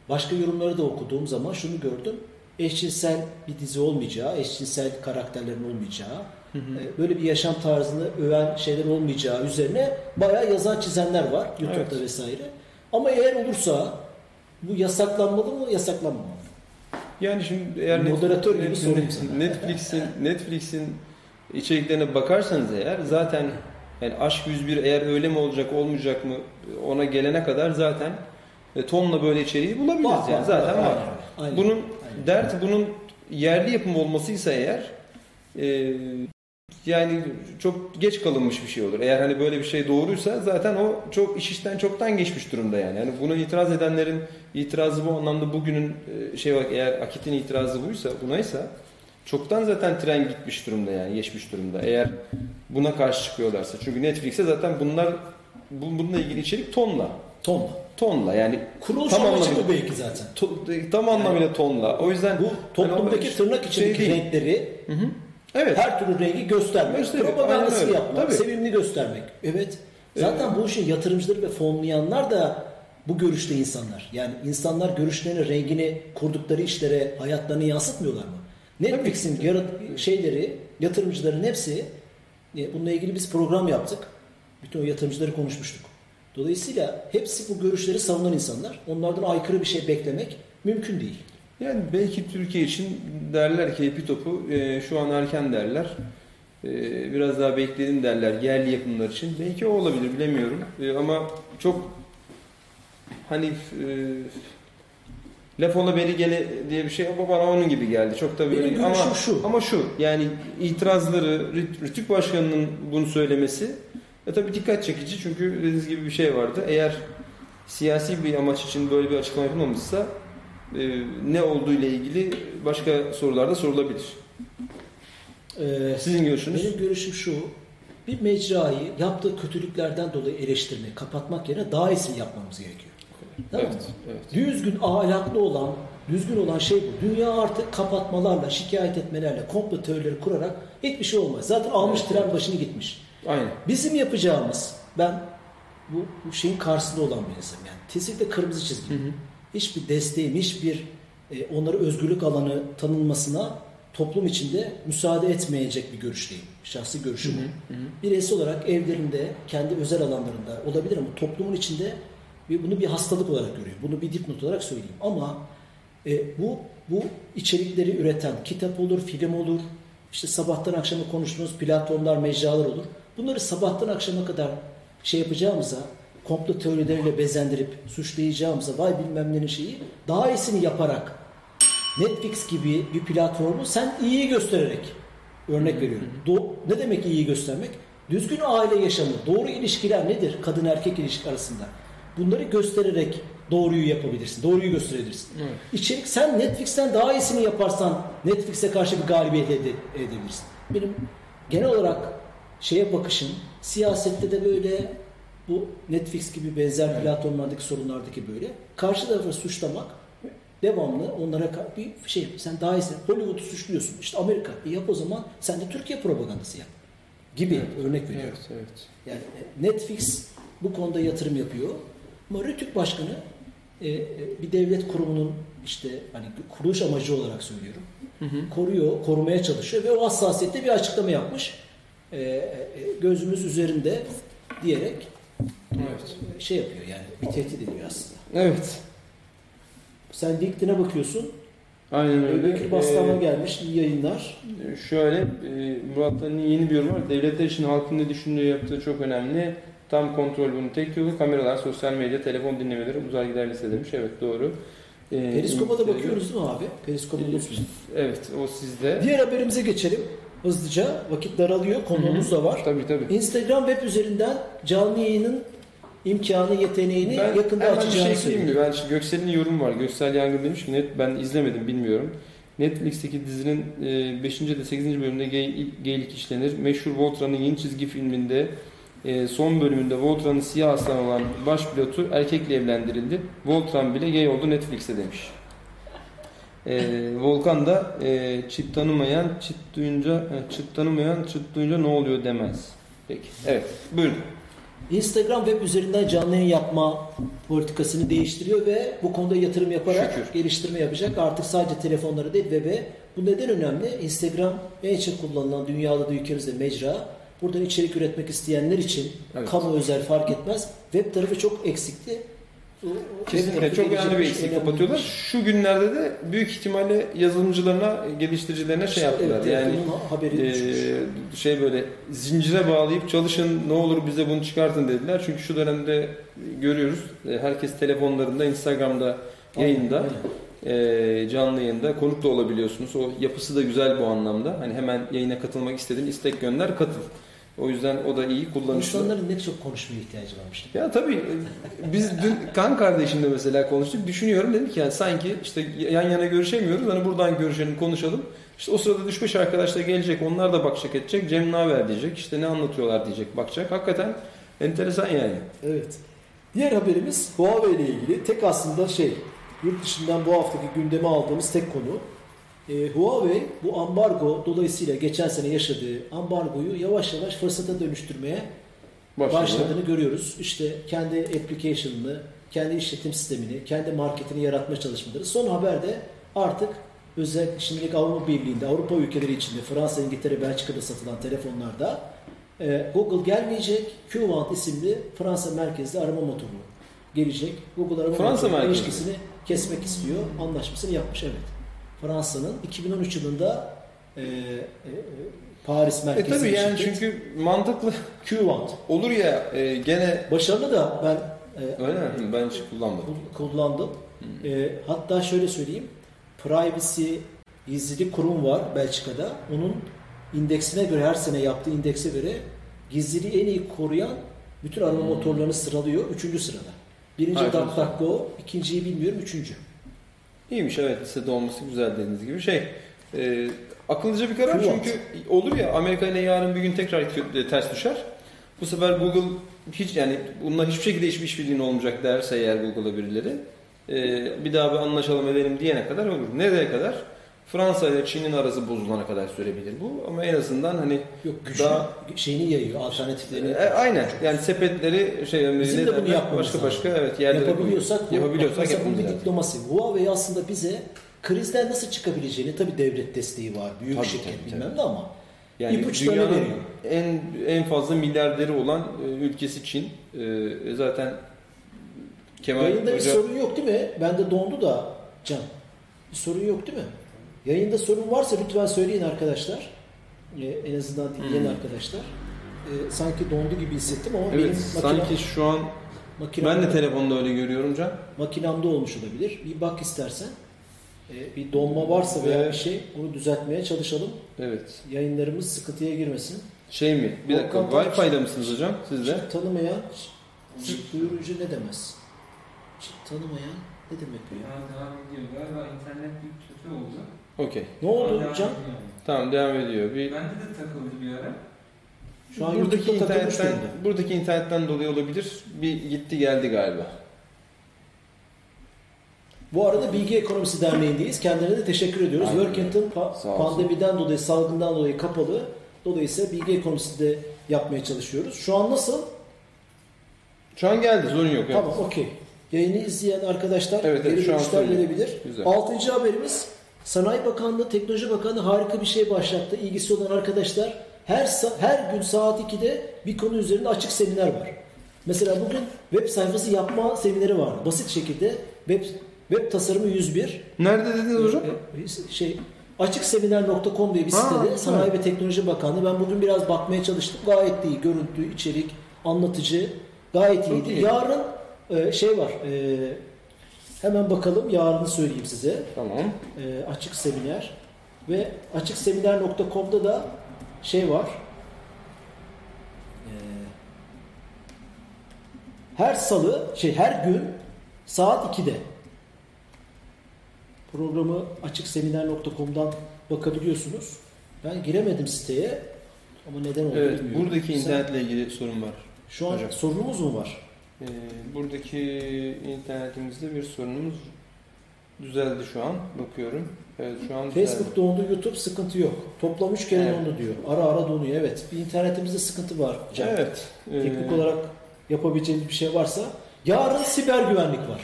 başka yorumları da okuduğum zaman şunu gördüm. Eşcinsel bir dizi olmayacağı, eşcinsel karakterlerin olmayacağı, e, böyle bir yaşam tarzını öven şeyler olmayacağı üzerine bayağı yazan çizenler var YouTube'da Evet. vesaire. Ama eğer olursa bu yasaklanmalı mı, yasaklanmamalı mı? Yani şimdi eğer Moderatör gibi net- sorayım net- sana. Netflix'in Netflix'in içeriklerine bakarsanız eğer zaten yani Aşk 101 eğer öyle mi olacak olmayacak mı ona gelene kadar zaten e, tonla böyle içeriği bulabiliriz Var, yani zaten var, var. aynen, aynen. Bunun Aynen. dert bunun yerli yapım olmasıysa eğer e, yani çok geç kalınmış bir şey olur. Eğer hani böyle bir şey doğruysa zaten o çok iş işten çoktan geçmiş durumda yani. Yani buna itiraz edenlerin itirazı bu anlamda bugünün e, şey bak eğer Akit'in itirazı buysa bunaysa çoktan zaten tren gitmiş durumda yani geçmiş durumda. Eğer buna karşı çıkıyorlarsa. Çünkü Netflix'e zaten bunlar bu- bununla ilgili içerik tonla. Tonla. Tonla yani Kuruluş Tam amacı bu belki zaten. to- tam anlamıyla tonla. O yüzden Bu toplumdaki o tırnak şey içindeki değil. renkleri Hı hı. Evet. her türlü rengi göstermek, aynen propagandasını yapmak, Tabii. sevimli göstermek. Evet. Zaten bu işin yatırımcıları ve fonlayanlar da bu görüşte insanlar. Yani insanlar görüşlerini, rengini kurdukları işlere, hayatlarını yansıtmıyorlar mı? Netflix'in yarat- şeyleri, yatırımcıların hepsi e, bununla ilgili biz program yaptık. Bütün o yatırımcıları konuşmuştuk. Dolayısıyla hepsi bu görüşleri savunan insanlar. Onlardan aykırı bir şey beklemek mümkün değil. Yani belki Türkiye için derler ki hepi topu e, şu an erken derler. E, biraz daha bekleyelim derler yerli yapımlar için. Belki o olabilir bilemiyorum. E, ama çok hani e, laf ola beri gele diye bir şey ama bana onun gibi geldi. Çok da böyle ama şu. ama şu yani itirazları Rüt- Rütük Başkanı'nın bunu söylemesi e tabii dikkat çekici çünkü dediğiniz gibi bir şey vardı. Eğer siyasi bir amaç için böyle bir açıklama yapılmamışsa e, ne olduğu ile ilgili başka sorular da sorulabilir. Ee, Sizin görüşünüz? Benim görüşüm şu. Bir mecrayı yaptığı kötülüklerden dolayı eleştirmek, kapatmak yerine daha iyisini yapmamız gerekiyor. Mı? Evet, evet. Düzgün, ahlaklı olan, düzgün olan şey bu. Dünya artık kapatmalarla, şikayet etmelerle, komplo teorileri kurarak hiçbir şey olmaz. Zaten almış Evet, tren başını gitmiş. Aynen. Bizim yapacağımız, ben bu, bu şeyin karşısında olan bir insanım. Yani kesinlikle kırmızı çizgi. Hı hı. Hiçbir desteğim, hiçbir e, onlara özgürlük alanı tanınmasına toplum içinde müsaade etmeyecek bir görüşteyim. Şahsi görüşüm. Hı olarak evlerinde, kendi özel alanlarında olabilir ama toplumun içinde bir, bunu bir hastalık olarak görüyorum. Bunu bir dipnot olarak söyleyeyim. Ama e, bu bu içerikleri üreten kitap olur, film olur, işte sabahtan akşama konuştuğumuz platformlar, mecralar olur. Bunları sabahtan akşama kadar şey yapacağımıza, komplo teorileriyle bezendirip suçlayacağımıza, vay bilmem nenin şeyi, daha iyisini yaparak Netflix gibi bir platformu sen iyi göstererek örnek veriyorum. Do- ne demek iyi göstermek? Düzgün aile yaşamı, doğru ilişkiler nedir? Kadın erkek ilişki arasında. Bunları göstererek doğruyu yapabilirsin. Doğruyu gösterebilirsin. Evet. İçerik sen Netflix'ten daha iyisini yaparsan Netflix'e karşı bir galibiyet elde edebilirsin. Benim genel olarak şeye bakışım siyasette de böyle bu Netflix gibi benzer platformlardaki sorunlardaki böyle karşı tarafı suçlamak devamlı onlara bir şey sen daha iyisi Hollywood'u suçluyorsun. İşte Amerika e yap o zaman sen de Türkiye propagandası yap gibi örnek veriyorum. Evet, evet. Yani Netflix bu konuda yatırım yapıyor. Ama Rütük Başkanı e, e, bir devlet kurumunun işte hani kuruluş amacı olarak söylüyorum. Hı hı. Koruyor, korumaya çalışıyor ve o hassasiyette bir açıklama yapmış. E, e, e, gözümüz üzerinde diyerek Evet. şey yapıyor yani bir tehdit ediyor aslında. Evet. Sen LinkedIn'e bakıyorsun. Aynen öyle. Bekir Baslan'a Ee, gelmiş iyi yayınlar. Şöyle, Murat'ın yeni bir yorum var. Devletler için halkın ne düşündüğü yaptığı çok önemli. Tam kontrol bunun tek yolu. Kameralar, sosyal medya, telefon dinlemeleri uzay gider demiş. Evet doğru. E, Periskop'a da bakıyoruz değil mi abi? Periskop'u unutmayın. Evet o sizde. Diğer haberimize geçelim. Hızlıca vakit daralıyor. Konuğumuz da var. Tabii tabii. Instagram web üzerinden canlı yayının imkanı, yeteneğini Ben yakında bir açacağını şey mi? Ben şimdi Göksel'in yorumu var. Göksel Yangın demiş ki net ben izlemedim bilmiyorum. Netflix'teki dizinin 5. de 8. bölümünde gay, gaylik işlenir. Meşhur Voltran'ın yeni çizgi filminde e, son bölümünde Voltran'ın siyah aslan olan baş pilotu erkekle evlendirildi. Voltran bile gay oldu Netflix'te demiş. E, Volkan da e, çift tanımayan çift duyunca e, çift tanımayan çift duyunca ne oluyor demez. Peki. Evet. Buyurun. Instagram web üzerinden canlı yayın yapma politikasını değiştiriyor ve bu konuda yatırım yaparak Şükür. geliştirme yapacak. Artık sadece telefonları değil web'e. Bu neden önemli? Instagram en çok kullanılan dünyada da ülkemizde mecra. Buradan içerik üretmek isteyenler için Evet. kamu özel fark etmez. Web tarafı çok eksikti. Kesinlikle çok önemli bir eksik kapatıyorlar. Şu günlerde de büyük ihtimalle yazılımcılarına, geliştiricilerine şey yaptılar. Evet, yani düşmüş. Ee, şey böyle zincire bağlayıp çalışın ne olur bize bunu çıkartın dediler. Çünkü şu dönemde görüyoruz e, herkes telefonlarında Instagram'da yayında e, canlı yayında konuk da olabiliyorsunuz. O yapısı da güzel bu anlamda. Hani hemen yayına katılmak istedin istek gönder katıl. O yüzden o da iyi kullanışlı. İnsanların ne çok konuşmaya ihtiyacı varmış. Ya tabii biz dün kan kardeşimle mesela konuştuk. Düşünüyorum dedim ki yani sanki işte yan yana görüşemiyoruz. Hani buradan görüşelim konuşalım. İşte o sırada 3-5 arkadaş da gelecek. Onlar da bakacak edecek. Cem ne haber diyecek. İşte ne anlatıyorlar diyecek. Bakacak. Hakikaten enteresan yani. Evet. Diğer haberimiz Huawei ile ilgili. Tek aslında şey, yurt dışından bu haftaki gündeme aldığımız tek konu. Ee, Huawei bu ambargo dolayısıyla geçen sene yaşadığı ambargoyu yavaş yavaş fırsata dönüştürmeye Başladı. başladığını görüyoruz. İşte kendi application'ını, kendi işletim sistemini, kendi marketini yaratma çalışmaları. Son haberde artık özellikle şimdilik Avrupa Birliği'nde, Avrupa ülkeleri içinde, Fransa, İngiltere, Belçika'da satılan telefonlarda e, Google gelmeyecek, QWant isimli Fransa merkezli arama motoru gelecek. Google arama Fransa motoru ilişkisini kesmek istiyor. Anlaşmasını yapmış evet. Fransa'nın 2013 yılında e, e, e, Paris E merkezli tabii bir yani şirket. çünkü mantıklı QWant. olur ya e, gene Başarılı da ben e, öyle mi? Ben hiç kullanmadım. kul- kullandım. E, hatta şöyle söyleyeyim. Privacy gizlilik kurum var Belçika'da. Onun indeksine göre her sene yaptığı indekse göre gizliliği en iyi koruyan bütün arama Hmm. motorlarını sıralıyor. Üçüncü sırada. Birinci. DuckDuckGo, ikinciyi bilmiyorum, üçüncü. İyiymiş evet listede olması güzel dediğiniz gibi. Şey e, akıllıca bir karar QWant. çünkü olur ya Amerika ile yarın bir gün tekrar kö- ters düşer. Bu sefer Google hiç yani bununla hiçbir şekilde hiçbir işbirliğin olmayacak derse eğer Google'a birileri e, bir daha bir anlaşalım edelim diyene kadar olur. Nereye kadar? Fransa ile Çin'in arası bozulana kadar sürebilir bu ama en azından hani Yok güçlü Daha- şeyini yayıyor, alternatiflerini. e, aynen yani sepetleri şey Bizim de bunu yapmamız başka lazım. başka evet yerlere yapabiliyorsak bu, yapabiliyorsak mesela bu bir diplomasi. Huawei aslında bize krizden nasıl çıkabileceğini tabi devlet desteği var. Büyük Tabii, şirket tabii, bilmem tabii. ne ama Yani İpuçlarını dünyanın veriyor. en en fazla milyarderi olan e, ülkesi Çin. E, zaten Kemal yayında bir Hoca sorun yok değil mi? Bende dondu da Can. Bir sorun yok değil mi? Yayında sorun varsa lütfen söyleyin arkadaşlar. Ee, en azından dinleyen Hmm. arkadaşlar. Ee, sanki dondu gibi hissettim ama evet benim sanki makinem, şu an makinem, ben de telefonda öyle görüyorum Can. makinamda olmuş olabilir. Bir bak istersen. Ee, bir donma varsa veya Evet. bir şey onu düzeltmeye çalışalım. Evet. Yayınlarımız sıkıntıya girmesin. Şey mi? Bir dakika. Wi-Fi'de misiniz hocam? Siz de? Tanımayan duyurucu ne demez? Tanımayan ne demek bu ya? Daha devam ediyor. Galiba internet bir kötü oldu. Okey. Ne oldu devam Can? ediyor. Tamam devam ediyor. Bir Bende de takıldı bir ara. Şu an buradaki YouTube'da takılmış internetten durumda. buradaki internetten dolayı olabilir. Bir gitti geldi galiba. Bu arada Bilgi Ekonomisi Derneği'ndeyiz. Kendilerine de teşekkür ediyoruz. Aynen. Workington pa- Sağ olsun. pandemiden dolayı, salgından dolayı kapalı. Dolayısıyla Bilgi Ekonomisi de yapmaya çalışıyoruz. Şu an nasıl? Şu an geldi. Sorun yok. evet. Tamam, okey. Yayını izleyen arkadaşlar Evet, evet, geri şu an dönüşler söylüyor. verebilir. Güzel. Altıncı haberimiz Sanayi Bakanlığı, Teknoloji Bakanlığı harika bir şey başlattı. İlgisi olan arkadaşlar her her gün saat 2'de bir konu üzerinde açık seminer var. Mesela bugün web sayfası yapma semineri var. Basit şekilde web web tasarımı 101. Nerede dediniz hocam? Ee, Şey açıkseminer.com diye bir Ha, sitede güzel. Sanayi ve Teknoloji Bakanlığı. Ben bugün biraz bakmaya çalıştım. Gayet iyi. Görüntü, içerik, anlatıcı gayet Çok iyiydi. iyi. Yarın e, şey var. e, hemen bakalım. Yarını söyleyeyim size. Tamam. E, açık seminer ve açıkseminer.com'da da şey var. E, her salı, şey her gün saat 2'de programı açıkseminer.com'dan bakabiliyorsunuz. Ben giremedim siteye ama neden olduğunu Evet, bilmiyorum. buradaki internetle ilgili sorun var. şu an hocam. sorunumuz mu var? Ee, buradaki internetimizde bir sorunumuz düzeldi şu an. Bakıyorum. Evet şu an düzeldi. Facebook dondu, YouTube sıkıntı yok. Toplam 3 kere Evet. dondu diyor. Ara ara donuyor. Evet. Bir internetimizde sıkıntı var. Can. Evet. ee, Teknik olarak yapabileceğimiz bir şey varsa. Yarın siber güvenlik var.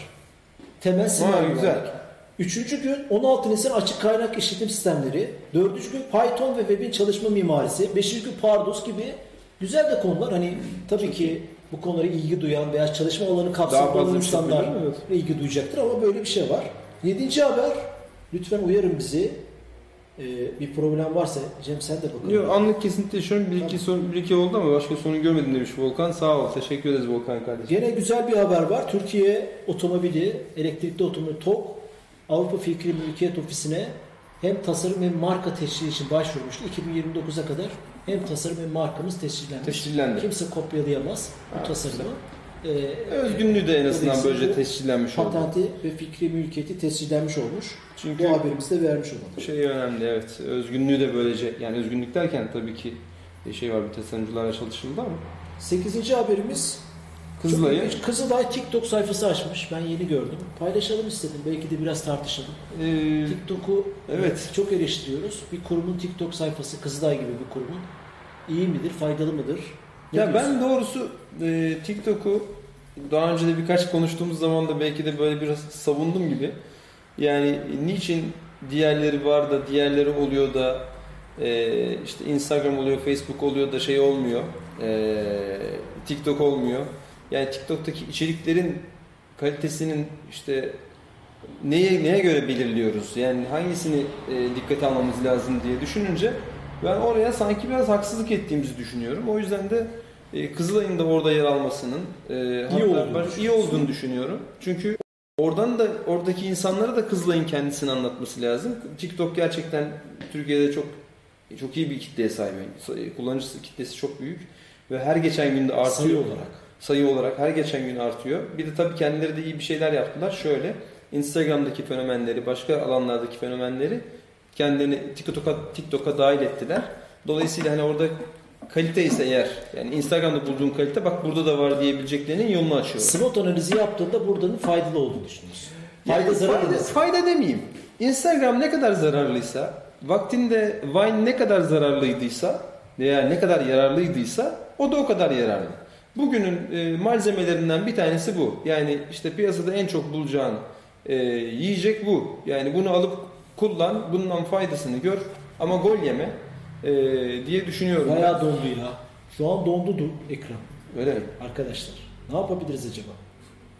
Temel siber Ha, güvenlik. güzel. Üçüncü gün 16 Nisan açık kaynak işletim sistemleri. Dördüncü gün Python ve webin çalışma mimarisi. Beşinci gün Pardus gibi güzel de konular. Hani tabii ki bu konulara ilgi duyan veya çalışma alanı fazla olan şey insanlar mi? ilgi duyacaktır ama böyle bir şey var. Yedinci haber, lütfen uyarın bizi. Ee, bir problem varsa Cem sen de bakalım. Yok anlık kesinti yaşıyorum. Bir iki, sorun, bir iki oldu ama başka sorun görmedim demiş Volkan. Sağ ol. Teşekkür ederiz Volkan kardeşim. Gene güzel bir haber var. Türkiye otomobili, elektrikli otomobil TOG Avrupa Fikri Mülkiyet Ofisi'ne hem tasarım hem marka teşhiri için başvurmuştu. 2029'a kadar hem tasarım hem markamız tescillenmiş. Tescillendi. Kimse kopyalayamaz bu tasarımı. Ee, Özgünlüğü de en azından böylece tescillenmiş oldu. patenti ve fikri mülkiyeti tescillenmiş olmuş. Çünkü Bu haberimizi de vermiş olalım. şey önemli evet. Özgünlüğü de böylece yani özgünlük derken tabii ki şey var bir tasarımcılarla çalışıldı ama 8. haberimiz İlginç. Kızılay TikTok sayfası açmış. Ben yeni gördüm. Paylaşalım istedim. Belki de biraz tartışalım. e, TikTok'u Evet. çok eleştiriyoruz. Bir kurumun TikTok sayfası Kızılay gibi bir kurumun iyi midir, faydalı mıdır? Ne Ya diyorsun? ben doğrusu e, TikTok'u daha önce de birkaç konuştuğumuz zaman da belki de böyle biraz savundum gibi. Yani niçin diğerleri var da diğerleri oluyor da e, işte Instagram oluyor, Facebook oluyor da şey olmuyor. e, TikTok olmuyor. Yani TikTok'taki içeriklerin kalitesinin işte neye neye göre belirliyoruz? Yani hangisini e, dikkate almamız lazım diye düşününce ben oraya sanki biraz haksızlık ettiğimizi düşünüyorum. O yüzden de e, Kızılay'ın da orada yer almasının e, hatta olduğunu ben iyi olduğunu düşünüyorum. Çünkü oradan da oradaki insanlara da Kızılay'ın kendisini anlatması lazım. TikTok gerçekten Türkiye'de çok çok iyi bir kitleye sahip. Kullanıcısı kitlesi çok büyük ve her geçen günde artıyor sayı olarak. Sayı olarak her geçen gün artıyor. Bir de tabii kendileri de iyi bir şeyler yaptılar. Şöyle Instagram'daki fenomenleri, başka alanlardaki fenomenleri kendilerini TikTok'a TikTok'a dahil ettiler. Dolayısıyla hani orada kalite ise eğer yani Instagram'da bulduğun kalite bak burada da var diyebileceklerinin yolunu açıyor. SWOT analizi yaptığında buradanın faydalı olduğunu düşünüyorsun. Yani Fayda zarar fayda, arası. fayda demeyeyim. Instagram ne kadar zararlıysa, vaktinde Vine ne kadar zararlıydıysa veya ne kadar yararlıydıysa o da o kadar yararlı. Bugünün e, malzemelerinden bir tanesi bu. Yani işte piyasada en çok bulacağın e, yiyecek bu. Yani bunu alıp kullan, bundan faydasını gör ama gol yeme e, diye düşünüyorum. Bayağı dondu ya. Şu an dondu du- ekran. Öyle mi? Arkadaşlar ne yapabiliriz acaba?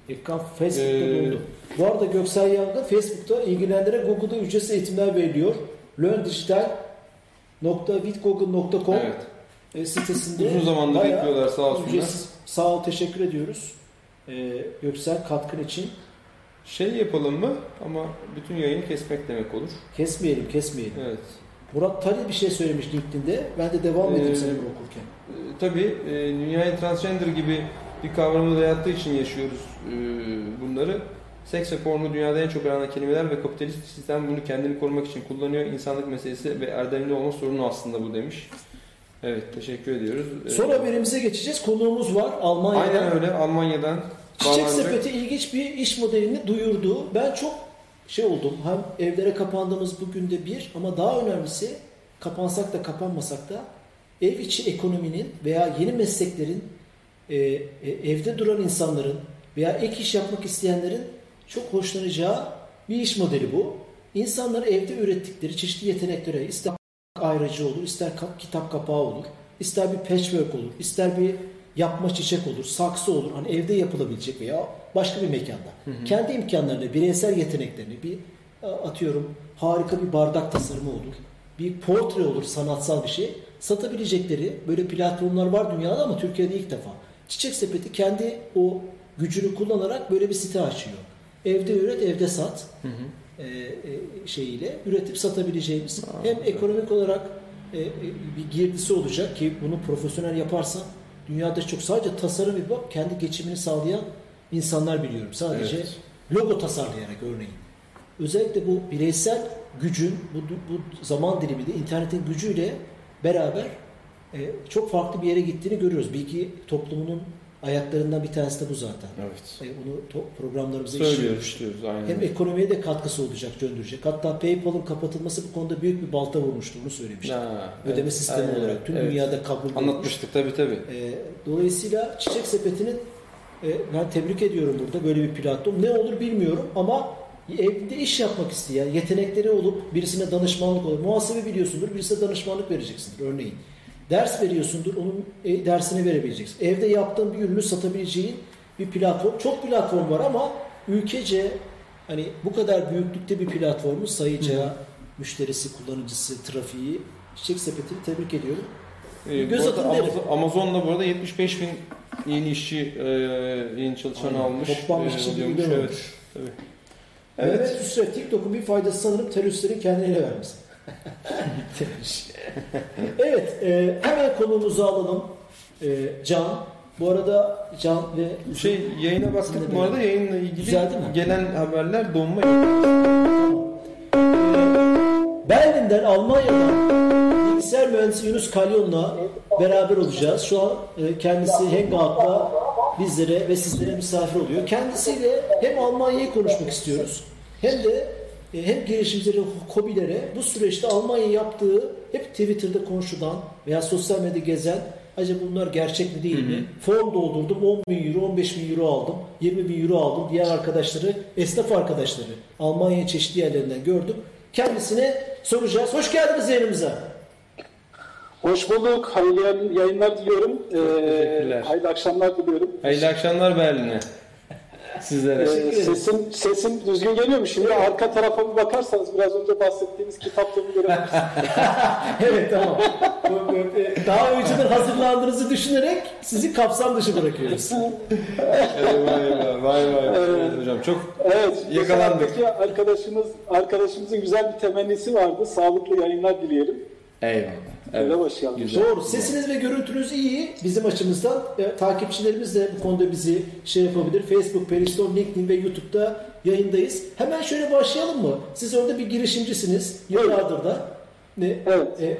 Ekran Facebook'ta Ee, dondu. Bu arada Göksel Yangın Facebook'ta ilgilenenlere Google'da ücretsiz eğitimler veriliyor. learndigital.bitgoogle.com Evet. E, sitesinde Uzun zamandır bekliyorlar sağ olsunlar. Sağ ol teşekkür ediyoruz. E, Göksel katkın için. Şey yapalım mı? Ama bütün yayını kesmek demek olur. Kesmeyelim kesmeyelim. Evet. Murat Tali bir şey söylemiş LinkedIn'de. Ben de devam edeyim Ee, seni okurken. E, tabii e, dünyaya transgender gibi bir kavramı dayattığı için yaşıyoruz e, bunları. Seks ve porno dünyada en çok aranan kelimeler ve kapitalist sistem bunu kendini korumak için kullanıyor. İnsanlık meselesi ve erdemli olma sorunu aslında bu demiş. Evet teşekkür ediyoruz. E, Son haberimize geçeceğiz. Konuğumuz var Almanya'dan. Aynen öyle Almanya'dan Çiçek bağlanacak. Sepeti ilginç bir iş modelini duyurdu. Ben çok şey oldum. Hem evlere kapandığımız bugün de bir ama daha önemlisi kapansak da kapanmasak da ev içi ekonominin veya yeni mesleklerin e, e, evde duran insanların veya ek iş yapmak isteyenlerin çok hoşlanacağı bir iş modeli bu. İnsanlar evde ürettikleri çeşitli yeteneklere ister ayrıcı olur, ister kap- kitap kapağı olur, ister bir patchwork olur, ister bir yapma çiçek olur, saksı olur. Hani evde yapılabilecek veya başka bir mekanda. Kendi imkanlarını, bireysel yeteneklerini, bir e, atıyorum harika bir bardak tasarımı olur. Bir portre olur, sanatsal bir şey. Satabilecekleri böyle platformlar var dünyada ama Türkiye'de ilk defa. Çiçek Sepeti kendi o gücünü kullanarak böyle bir site açıyor. Evde üret, evde sat Hı hı. E, e, şeyiyle üretip satabileceğimiz Aa, hem ekonomik olarak e, bir girdisi olacak ki bunu profesyonel yaparsan dünyada çok sadece tasarım yapıp kendi geçimini sağlayan insanlar biliyorum. Sadece Evet. logo tasarlayarak örneğin. Özellikle bu bireysel gücün bu, bu zaman diliminde internetin gücüyle beraber e, çok farklı bir yere gittiğini görüyoruz. Bilgi toplumunun ayaklarından bir tanesi de bu zaten. Evet. E, onu programlarımıza Söylüyoruz, işliyoruz. Aynen. Hem ekonomiye de katkısı olacak, döndürecek. Hatta PayPal'ın kapatılması bu konuda büyük bir balta vurmuştu. Onu söylemiştim. Ha, Ödeme evet, sistemi aynen olarak tüm Evet. dünyada kabul. Anlatmıştık tabii tabii. E, dolayısıyla Çiçek Sepeti'nin e, ben tebrik ediyorum burada böyle bir platform. Ne olur bilmiyorum ama evde iş yapmak isteyen, yetenekleri olup birisine danışmanlık olur. Muhasebe biliyorsundur, birisine danışmanlık vereceksindir örneğin. Ders veriyorsundur, onun e, dersini verebileceksin. Evde yaptığın bir ürünü satabileceğin bir platform. Çok platform var ama ülkece hani bu kadar büyüklükte bir platformu sayacağı müşterisi, kullanıcısı, trafiği Çiçek Sepeti'ni tebrik ediyorum. Ee, Göz atın derim. Amazon- Amazon'da bu arada 75 bin yeni işçi, e, yeni çalışan Aynen. almış. Toplam işçi bir oluyormuş. milyon evet. olmuş. Tabii. Evet. Mehmet Hüsrev, TikTok'un bir faydası sanırım teröristlerin kendine vermesi. Demiş. evet, e, hemen konuğumuzu alalım. E, Can. Bu arada Can ve Şey yayına Sizinle bu arada yayınla ilgili Düzeldi mi? gelen haberler donma yok. Berlin'den Almanya'dan bilgisayar mühendisi Yunus Kalyon'la beraber olacağız. Şu an e, kendisi Hangout'ta bizlere ve sizlere misafir oluyor. Kendisiyle hem Almanya'yı konuşmak istiyoruz hem de e, hem girişimcilere, hobilere bu süreçte Almanya yaptığı hep Twitter'da konuşulan veya sosyal medyada gezen acaba bunlar gerçek mi değil mi? Form doldurdum 10 bin euro, 15 bin euro aldım, 20 bin euro aldım. Diğer arkadaşları, esnaf arkadaşları Almanya çeşitli yerlerinden gördüm. Kendisine soracağız. Hoş geldiniz yayınımıza. Hoş bulduk. Hayırlı yayınlar diliyorum. Ee, teşekkürler. hayırlı akşamlar diliyorum. Hayırlı akşamlar Berlin'e. Sizlere. Ee, sesim, sesim düzgün geliyor mu? Şimdi arka tarafa bir bakarsanız biraz önce bahsettiğiniz kitaplığımı görebilirsiniz. evet tamam. E, Daha önceden hazırlandığınızı düşünerek sizi kapsam dışı bırakıyoruz. Eyvah eyvah. Vay vay. Evet hocam çok evet. Yakalandık. arkadaşımız, arkadaşımızın güzel bir temennisi vardı. Sağlıklı yayınlar dileyelim. eyvallah. Öyle Evet. başlayalım. Güzel. Doğru. Sesiniz ve görüntünüz iyi bizim açımızdan. E, takipçilerimiz de bu konuda bizi şey yapabilir. Facebook, Periston, LinkedIn ve YouTube'da yayındayız. Hemen şöyle başlayalım mı? Siz orada bir girişimcisiniz. Yıllardır da. Ne, Evet. e,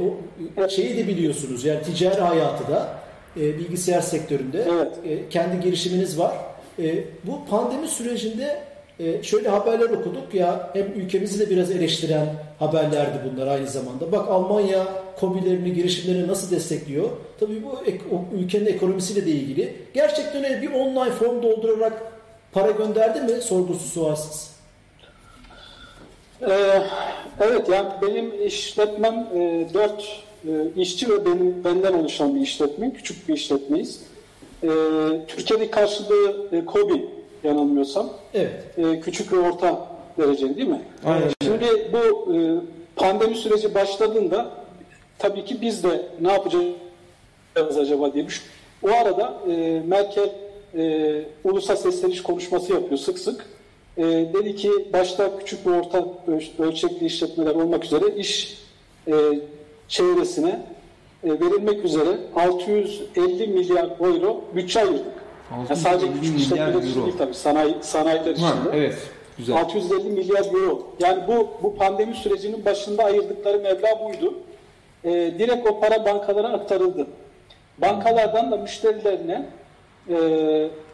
o şeyi de biliyorsunuz. Yani ticari hayatı da e, bilgisayar sektöründe Evet. e, kendi girişiminiz var. E, bu pandemi sürecinde e, şöyle haberler okuduk ya hem ülkemizi de biraz eleştiren haberlerdi bunlar aynı zamanda. Bak Almanya kobilerini, girişimlerini nasıl destekliyor? Tabii bu ek- o ülkenin ekonomisiyle de ilgili. Gerçekten öyle bir online form doldurarak para gönderdi mi? Sorgusuz sualsiz. Ee, evet yani benim işletmem e, 4 işçi ve benim benden oluşan bir işletme. Küçük bir işletmeyiz. E, Türkiye'de karşılığı e, KOBİ yanılmıyorsam. Evet. E, küçük ve orta dereceli değil mi? Aynen. Şimdi bu e, pandemi süreci başladığında tabii ki biz de ne yapacağız acaba diye düşün. O arada e, Merkel e, ulusal sesleniş konuşması yapıyor sık sık. E, dedi ki başta küçük ve orta öl- ölçekli işletmeler olmak üzere iş e, çevresine e, verilmek üzere 650 milyar euro bütçe ayırdık. Yani sadece 650 küçük işletmeler için değil tabii sanayi, sanayiler için Ha, evet. Güzel. 650 milyar euro. Yani bu bu pandemi sürecinin başında ayırdıkları meblağ buydu. Ee, direkt o para bankalara aktarıldı. Bankalardan da müşterilerine e,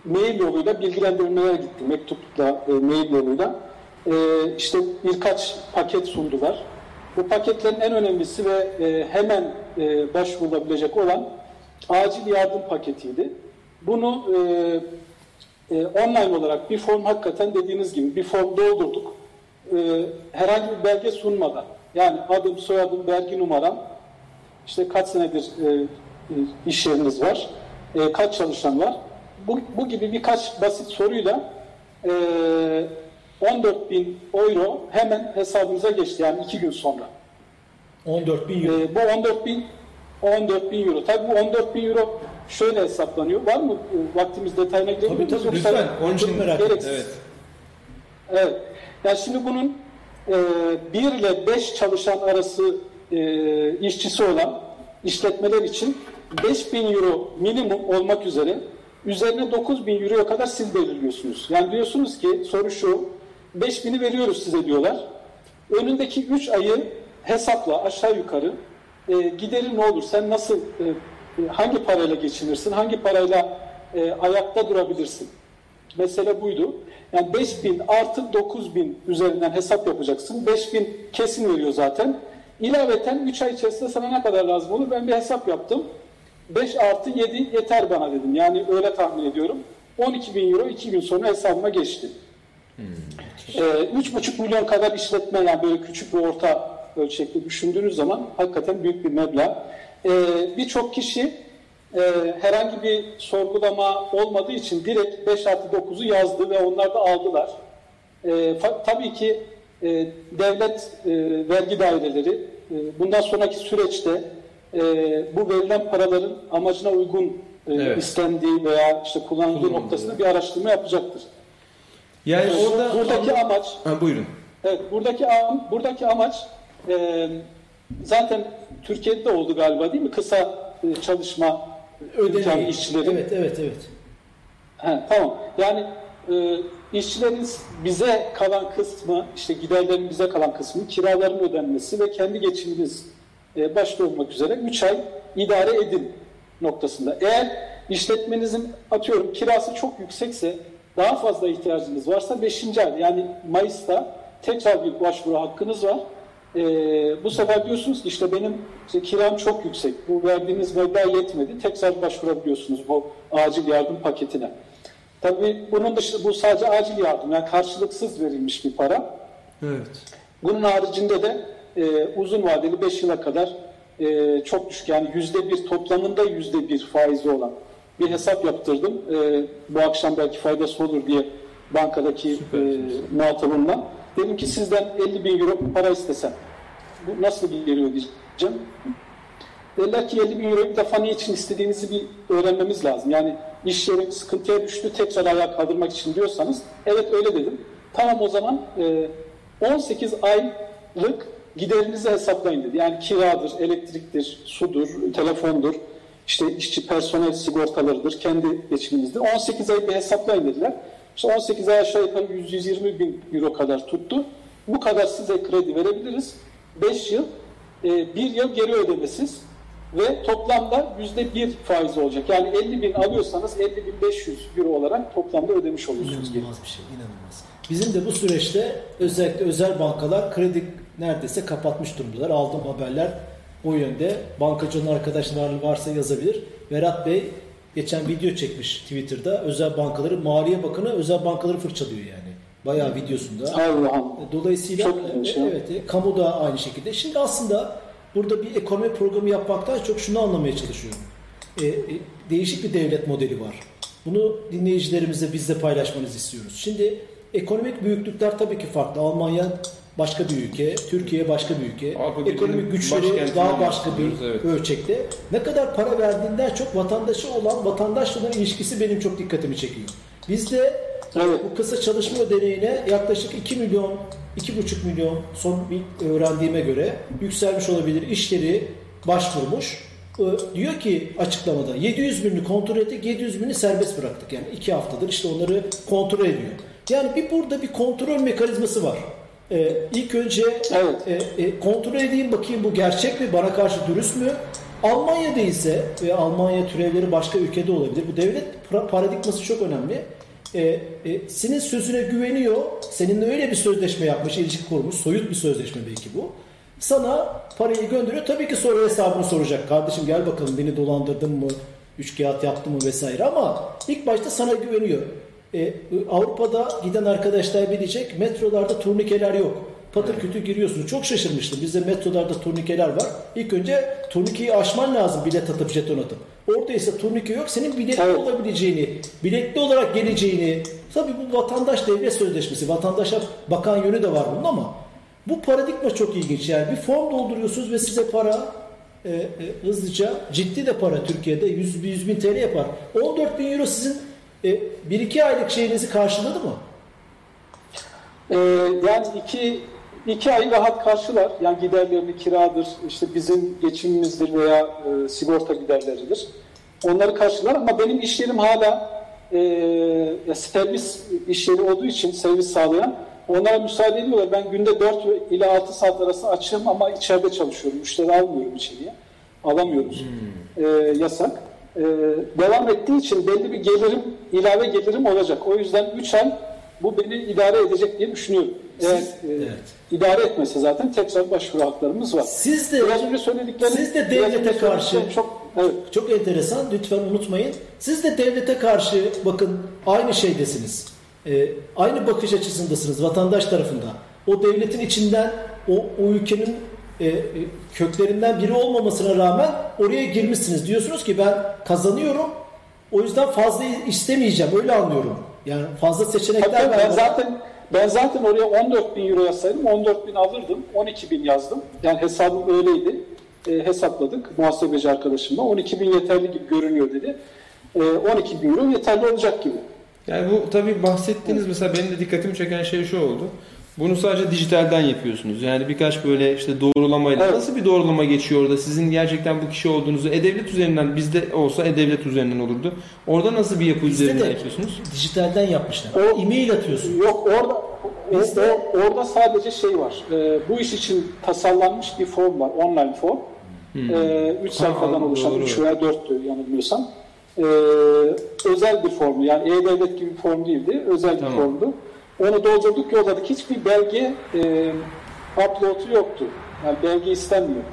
mail yoluyla bilgilendirmeler gitti. Mektupla, e, mail yoluyla. E, işte birkaç paket sundular. Bu paketlerin en önemlisi ve e, hemen e, başvurulabilecek olan acil yardım paketiydi. Bunu e, e, online olarak bir form hakikaten dediğiniz gibi bir form doldurduk. E, herhangi bir belge sunmadan yani adım, soyadım, vergi numaram işte kaç senedir e, e, iş yeriniz var, e, kaç çalışan var. Bu, bu gibi birkaç basit soruyla e, 14 bin euro hemen hesabımıza geçti yani iki gün sonra. 14 bin euro. E, bu 14 bin 14 bin euro. Tabii bu 14 bin euro şöyle hesaplanıyor. Var mı e, vaktimiz detayına girebilir Tabii, miyiz? tabii, Yoksa- Lütfen. Onun için merak ettim. Evet. Evet. Yani şimdi bunun e, 1 ile 5 çalışan arası e, işçisi olan işletmeler için 5000 euro minimum olmak üzere üzerine 9000 euroya kadar siz belirliyorsunuz. Yani diyorsunuz ki soru şu 5000'i veriyoruz size diyorlar. Önündeki 3 ayı hesapla aşağı yukarı e, giderin ne olur? Sen nasıl e, hangi parayla geçinirsin? Hangi parayla e, ayakta durabilirsin? Mesele buydu. Yani 5000 artı 9000 üzerinden hesap yapacaksın. 5000 kesin veriyor zaten. İlaveten 3 ay içerisinde sana ne kadar lazım olur? Ben bir hesap yaptım. 5 artı 7 yeter bana dedim. Yani öyle tahmin ediyorum. 12 bin euro 2 gün sonra hesabıma geçti. Ee, 3,5 milyon kadar işletme yani böyle küçük ve orta ölçekli düşündüğünüz zaman hakikaten büyük bir meblağ. E, birçok kişi e, herhangi bir sorgulama olmadığı için direkt 5 artı 9'u yazdı ve onlar da aldılar. E, tabii ki e, devlet e, vergi daireleri e, bundan sonraki süreçte e, bu verilen paraların amacına uygun e, Evet. istendiği veya işte kullanıldığı Kullanıldığı. noktasında bir araştırma yapacaktır. Yani Bu- orada buradaki amaç ha, buyurun. Evet, buradaki buradaki amaç e, zaten Türkiye'de de oldu galiba değil mi? Kısa e, çalışma imkanı işçilerin. Evet, evet, evet. He, tamam. Yani e, işçilerin bize kalan kısmı, işte giderlerin bize kalan kısmı, kiraların ödenmesi ve kendi geçiminiz e, başta olmak üzere 3 ay idare edin noktasında. Eğer işletmenizin atıyorum kirası çok yüksekse daha fazla ihtiyacınız varsa 5. ay yani Mayıs'ta tekrar bir başvuru hakkınız var. E, bu sefer diyorsunuz ki işte benim işte kiram çok yüksek. Bu verdiğiniz meblağ yetmedi. Tekrar başvurabiliyorsunuz bu acil yardım paketine. Tabii bunun dışında bu sadece acil yardım yani karşılıksız verilmiş bir para. Evet. Bunun haricinde de e, uzun vadeli 5 yıla kadar e, çok düşük yani yüzde bir toplamında yüzde bir faizi olan bir hesap yaptırdım. E, bu akşam belki faydası olur diye bankadaki e, muhatabımla. Dedim ki sizden 50 bin euro para istesem bu nasıl geliyor diyeceğim. Dediler ki 50 bin euro bir defa niçin istediğinizi bir öğrenmemiz lazım. Yani iş yeri sıkıntıya düştü tekrar ayağa kaldırmak için diyorsanız evet öyle dedim. Tamam o zaman e, 18 aylık giderinizi hesaplayın dedi. Yani kiradır, elektriktir, sudur, telefondur, işte işçi personel sigortalarıdır, kendi geçiminizdir. 18 ay bir hesaplayın dediler. İşte 18 ay aşağı yukarı 100-120 bin euro kadar tuttu. Bu kadar size kredi verebiliriz. 5 yıl, e, bir yıl geri ödemesiz ve toplamda yüzde bir faiz olacak. Yani 50 bin alıyorsanız 50 bin 500 euro olarak toplamda ödemiş oluyorsunuz. İnanılmaz bir şey, inanılmaz. Bizim de bu süreçte özellikle özel bankalar kredi neredeyse kapatmış durumdalar. Aldığım haberler o yönde. Bankacının arkadaşlar varsa yazabilir. Berat Bey geçen video çekmiş Twitter'da. Özel bankaları, Maliye Bakanı özel bankaları fırçalıyor yani. Bayağı videosunda. Allah'ım. Dolayısıyla Çok ya. evet, e, kamu da aynı şekilde. Şimdi aslında burada bir ekonomi programı yapmaktan çok şunu anlamaya çalışıyorum. E, e, değişik bir devlet modeli var. Bunu dinleyicilerimizle bizle paylaşmanızı istiyoruz. Şimdi ekonomik büyüklükler tabii ki farklı. Almanya başka bir ülke, Türkiye başka bir ülke. Avrupa Ekonomik güçleri daha başka bir evet. ölçekte. Ne kadar para verdiğinden çok vatandaşı olan vatandaşla olan ilişkisi benim çok dikkatimi çekiyor. Bizde Evet. bu kısa çalışma ödeneğine yaklaşık 2 milyon, 2,5 milyon son bir öğrendiğime göre yükselmiş olabilir. İşleri başvurmuş. Ee, Diyor ki açıklamada 700 binini kontrol ettik, 700 binini serbest bıraktık. Yani 2 haftadır işte onları kontrol ediyor. Yani bir burada bir kontrol mekanizması var. Ee, ilk önce Evet. e, e, kontrol edeyim bakayım bu gerçek mi, bana karşı dürüst mü? Almanya değilse ve Almanya türevleri başka ülkede olabilir. Bu devlet paradigması çok önemli. E, e, senin sözüne güveniyor, seninle öyle bir sözleşme yapmış, ilişki kurmuş, soyut bir sözleşme belki bu. Sana parayı gönderiyor. Tabii ki sonra hesabını soracak. Kardeşim gel bakalım beni dolandırdın mı, üç kağıt yaptın mı vesaire ama ilk başta sana güveniyor. E, Avrupa'da giden arkadaşlar bilecek metrolarda turnikeler yok. Patır kütü giriyorsunuz. Çok şaşırmıştım. Bizde metrolarda turnikeler var. İlk önce turnikeyi aşman lazım bilet atıp jeton atıp. Orada ise turnike yok. Senin biletli Evet. olabileceğini, biletli olarak geleceğini. Tabii bu vatandaş devlet sözleşmesi. Vatandaşa bakan yönü de var bunun ama bu paradigma çok ilginç. Yani bir form dolduruyorsunuz ve size para e, e, hızlıca ciddi de para Türkiye'de 100, 100 bin TL yapar. 14 bin euro sizin e, 1-2 aylık şeyinizi karşıladı mı? Ee, yani iki, iki ay rahat karşılar. Yani giderlerini kiradır, işte bizim geçimimizdir veya e, sigorta giderleridir. Onları karşılar ama benim iş yerim hala e, servis iş yeri olduğu için servis sağlayan onlara müsaade ediyorlar. Ben günde 4 ile 6 saat arası açığım ama içeride çalışıyorum. Müşteri almıyorum içeriye. Alamıyoruz. E, yasak. E, devam ettiği için belli bir gelirim, ilave gelirim olacak. O yüzden 3 ay bu beni idare edecek diye düşünüyorum. Eğer e, evet. idare etmese zaten tekrar başvuru haklarımız var. Siz de Biraz önce söylediklerim siz de devlete karşı çok evet. çok enteresan. Lütfen unutmayın. Siz de devlete karşı bakın aynı şeydesiniz. Ee, aynı bakış açısındasınız vatandaş tarafında. O devletin içinden o, o ülkenin e, e, köklerinden biri olmamasına rağmen oraya girmişsiniz. Diyorsunuz ki ben kazanıyorum. O yüzden fazla istemeyeceğim. Öyle anlıyorum. Yani fazla seçenekler Tabii ben vermem. zaten ben zaten oraya 14 bin euro yazsaydım 14 bin alırdım. 12 bin yazdım. Yani hesabım öyleydi. E, hesapladık muhasebeci arkadaşımla. 12 bin yeterli gibi görünüyor dedi. E, 12 bin euro yeterli olacak gibi. Yani bu tabii bahsettiğiniz mesela benim de dikkatimi çeken şey şu oldu. Bunu sadece dijitalden yapıyorsunuz. Yani birkaç böyle işte doğrulamayla Evet. nasıl bir doğrulama geçiyor orada? Sizin gerçekten bu kişi olduğunuzu e-devlet üzerinden bizde olsa e-devlet üzerinden olurdu. Orada nasıl bir yapı Bizde üzerinden de yapıyorsunuz? dijitalden yapmışlar. O- E-mail atıyorsun. Yok orada Bizde- o- orada sadece şey var. E, bu iş için tasarlanmış bir form var. Online form. 3 sayfadan Ha, oluşan, doğru. 3 veya 4'tü yanılmıyorsam. E, özel bir formdu. Yani e-devlet gibi bir form değildi. Özel bir Tamam. formdu. Onu doldurduk yolladık. Hiçbir belge e, upload'u yoktu. Yani belge istenmiyor.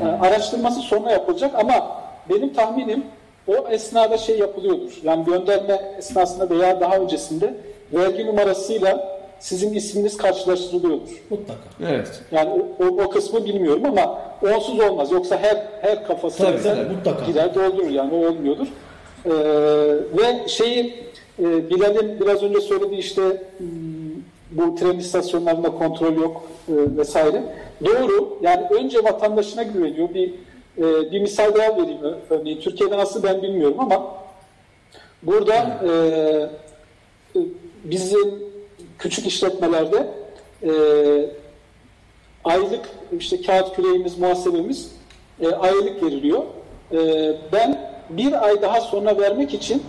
Yani araştırması sonra yapılacak ama benim tahminim o esnada şey yapılıyordur. Yani gönderme esnasında veya daha öncesinde vergi numarasıyla sizin isminiz karşılaştırılıyordur. Mutlaka. Evet. Yani o, o, o kısmı bilmiyorum ama onsuz olmaz. Yoksa her her kafası Tabii, özel tabii, mutlaka. gider doldurur yani o olmuyordur. Ee, ve şeyi e, Bilal'in biraz önce söylediği işte hmm, bu tren istasyonlarında kontrol yok e, vesaire. Doğru. Yani önce vatandaşına güveniyor. Bir e, bir misal daha vereyim. Örneğin Türkiye'de nasıl ben bilmiyorum ama burada e, e, bizim küçük işletmelerde e, aylık işte kağıt küreğimiz, muhasebemiz e, aylık veriliyor. E, ben bir ay daha sonra vermek için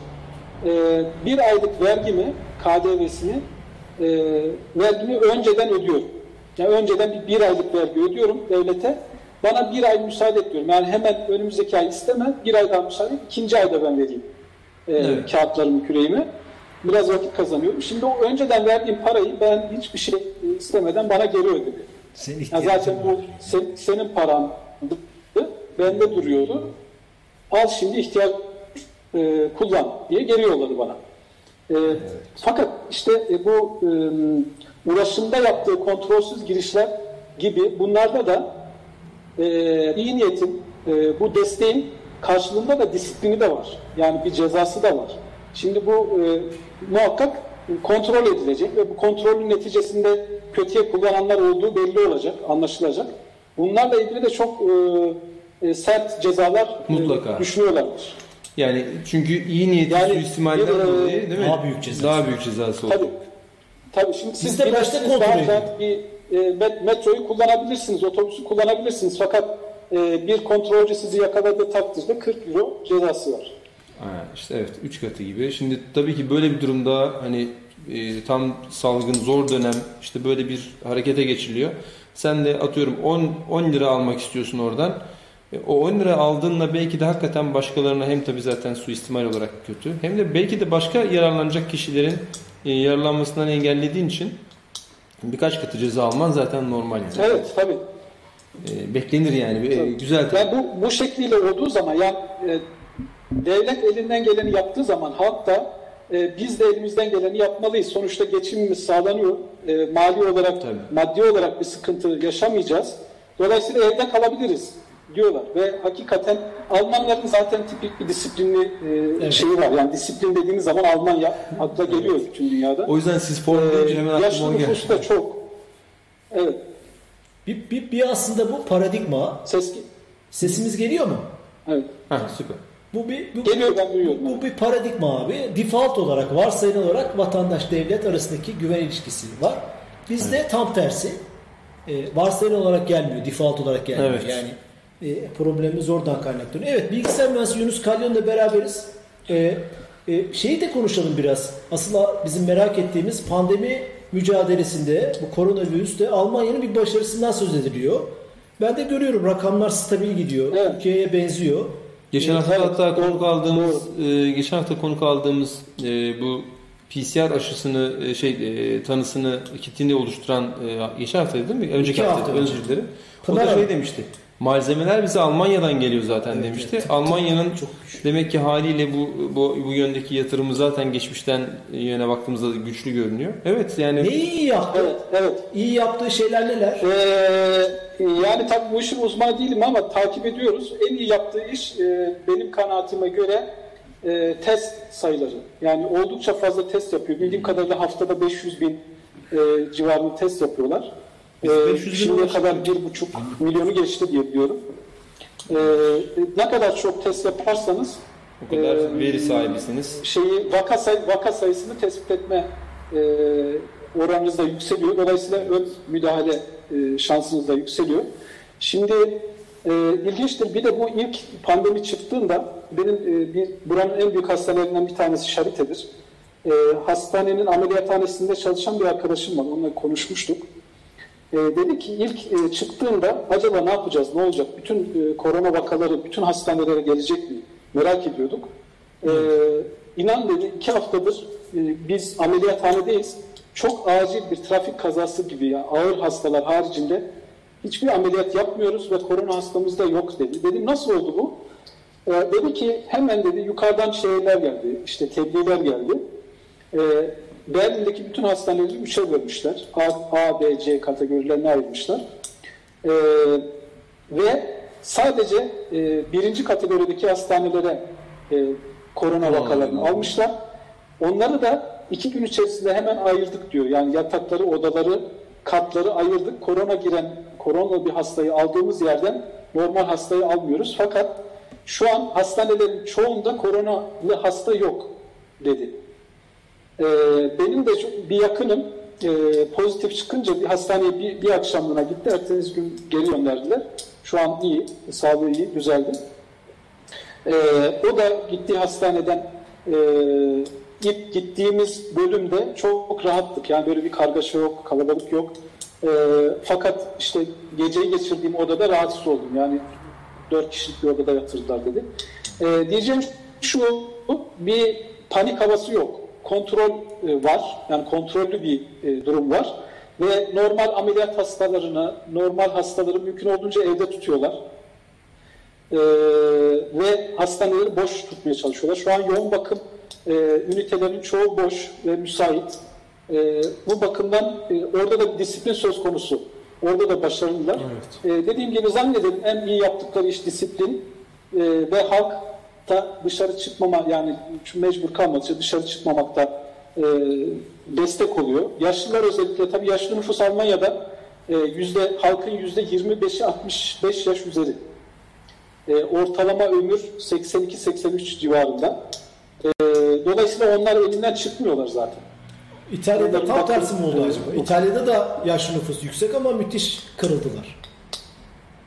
e, bir aylık vergimi, KDV'sini e, vergimi önceden ödüyorum. Yani önceden bir, bir aylık vergi ödüyorum devlete. Bana bir ay müsaade ediyorum. Yani hemen önümüzdeki ay isteme, bir ay daha müsaade et, ikinci ayda ben vereyim e, Evet. kağıtlarımı, küreğimi. Biraz vakit kazanıyorum. Şimdi o önceden verdiğim parayı ben hiçbir şey e, istemeden bana geri ödedi. Senin Ya ihtiyacın zaten var. bu sen- senin parandı, bende duruyordu. Al şimdi ihtiyaç e, kullan diye geri yolladı bana. E, Fakat işte e, bu e, ulaşımda yaptığı kontrolsüz girişler gibi bunlarda da e, iyi niyetin, e, bu desteğin karşılığında da disiplini de var. Yani bir cezası da var. Şimdi bu e, muhakkak kontrol edilecek ve bu kontrolün neticesinde kötüye kullananlar olduğu belli olacak, anlaşılacak. Bunlarla ilgili de çok e, e, sert cezalar e, Mutlaka. düşünüyorlardır. Yani çünkü iyi niyeti Yani suistimalden e, dolayı değil mi? daha büyük cezası. Daha büyük cezası olur. Tabii. Tabii şimdi siz Biz de başta kontrol bir e, met- metroyu kullanabilirsiniz, otobüsü kullanabilirsiniz. Fakat e, bir kontrolcü sizi yakaladığı takdirde 40 euro cezası var. Ha, işte evet 3 katı gibi. Şimdi tabii ki böyle bir durumda hani e, tam salgın zor dönem işte böyle bir harekete geçiliyor. Sen de atıyorum 10 10 lira almak istiyorsun oradan. E, o 10 lira aldığınla belki de hakikaten başkalarına hem tabii zaten suistimal olarak kötü hem de belki de başka yararlanacak kişilerin e, yararlanmasından engellediğin için birkaç katı ceza alman zaten normal. Yani. Evet tabii. E, beklenir yani. Tabii. güzel tabii. Yani bu, bu şekliyle olduğu zaman yani e, devlet elinden geleni yaptığı zaman halk da e, biz de elimizden geleni yapmalıyız. Sonuçta geçimimiz sağlanıyor. E, mali olarak, Tabii. maddi olarak bir sıkıntı yaşamayacağız. Dolayısıyla evde kalabiliriz diyorlar. Ve hakikaten Almanların zaten tipik bir disiplinli e, Evet. şeyi var. Yani disiplin dediğiniz zaman Almanya akla geliyor bütün dünyada. O yüzden siz form deyince hemen aklıma yaşlı nüfus da çok. Evet. Bir, bir, bir aslında bu paradigma. Ses Sesimiz geliyor mu? evet. Ha, süper. Bu bir bu, Geliyor ben duyuyorum. bu bir paradigma abi. Default olarak, varsayılan olarak vatandaş devlet arasındaki güven ilişkisi var. Bizde tam tersi. E, varsayılan olarak gelmiyor, default olarak gelmiyor. Evet. Yani e, problemimiz oradan kaynaklanıyor. Evet, bilgisayar mühendisi Yunus Kalyon'la beraberiz. E, e, şeyi de konuşalım biraz. Asıl bizim merak ettiğimiz pandemi mücadelesinde bu koronavirüste Almanya'nın bir başarısından söz ediliyor. Ben de görüyorum rakamlar stabil gidiyor. Evet. Türkiye'ye benziyor. Geçen hafta Evet, hatta konuk aldığımız e, geçen hafta konuk aldığımız e, bu PCR aşısını e, şey e, tanısını kitini oluşturan e, geçen hafta değil mi? Önceki hafta, hafta önce. dilerim. O da şey demişti. Malzemeler bize Almanya'dan geliyor zaten Evet, demişti. evet. Almanya'nın Çok güçlü. demek ki haliyle bu bu bu yöndeki yatırımı zaten geçmişten yöne baktığımızda da güçlü görünüyor. Evet yani Neyi iyi yaptı? Evet, evet. İyi yaptığı şeyler neler? Ee, yani tabii bu işin uzmanı değilim ama takip ediyoruz. En iyi yaptığı iş e, benim kanaatime göre e, test sayıları. Yani oldukça fazla test yapıyor. Bildiğim kadarıyla haftada 500 bin e, civarında test yapıyorlar. E, 500 bin şimdiye kadar 1,5 milyonu geçti diye biliyorum. E, ne kadar çok test yaparsanız O kadar e, veri sahibisiniz. şeyi vaka, say, vaka sayısını tespit etme e, oranınız da yükseliyor. Dolayısıyla ön müdahale e, şansınız da yükseliyor. Şimdi e, ilginçtir. Bir de bu ilk pandemi çıktığında benim e, bir buranın en büyük hastanelerinden bir tanesi Şarite'dir. E, hastanenin ameliyathanesinde çalışan bir arkadaşım var. Onunla konuşmuştuk. E, dedi ki ilk e, çıktığında acaba ne yapacağız, ne olacak? Bütün e, korona vakaları bütün hastanelere gelecek mi? Merak ediyorduk. E, inan dedi iki haftadır e, biz ameliyathanedeyiz. Çok acil bir trafik kazası gibi ya ağır hastalar haricinde hiçbir ameliyat yapmıyoruz ve korona hastamız da yok dedi. Dedim nasıl oldu bu? E, dedi ki hemen dedi yukarıdan şeyler geldi, işte tebliğler geldi. E, Berlin'deki bütün hastaneleri üçe bölmüşler. A, A, B, C kategorilerine ayırmışlar. E, ve sadece e, birinci kategorideki hastanelere e, korona vakalarını almışlar. Onları da iki gün içerisinde hemen ayırdık diyor. Yani yatakları, odaları, katları ayırdık. Korona giren, korona bir hastayı aldığımız yerden normal hastayı almıyoruz. Fakat şu an hastanelerin çoğunda koronalı hasta yok dedi. Ee, benim de çok- bir yakınım e, pozitif çıkınca bir hastaneye bir, bir akşamlığına gitti. Ertesi gün geri gönderdiler. Şu an iyi, sağlığı iyi, düzeldi. Ee, o da gittiği hastaneden e, ilk gittiğimiz bölümde çok rahattık. Yani böyle bir kargaşa yok, kalabalık yok. Ee, fakat işte geceyi geçirdiğim odada rahatsız oldum. Yani dört kişilik bir odada yatırdılar dedi. Ee, diyeceğim şu, bir panik havası yok. Kontrol e, var. Yani kontrollü bir e, durum var. Ve normal ameliyat hastalarını, normal hastaları mümkün olduğunca evde tutuyorlar. Ee, ve hastaneleri boş tutmaya çalışıyorlar. Şu an yoğun bakım e, ünitelerinin çoğu boş ve müsait. E, bu bakımdan e, orada da bir disiplin söz konusu. Orada da başarılılar. E, dediğim gibi zannederim en iyi yaptıkları iş disiplin e, ve halk da dışarı çıkmama yani mecbur kalmadıkça dışarı çıkmamakta e, destek oluyor. Yaşlılar özellikle tabii yaşlı nüfus Almanya'da e, yüzde halkın yüzde 25'i 65 yaş üzeri. E, ortalama ömür 82-83 civarında. E, dolayısıyla onlar elinden çıkmıyorlar zaten. İtalya'da tam tersi mi oldu acaba? İtalya'da da yaşlı nüfus yüksek ama müthiş kırıldılar.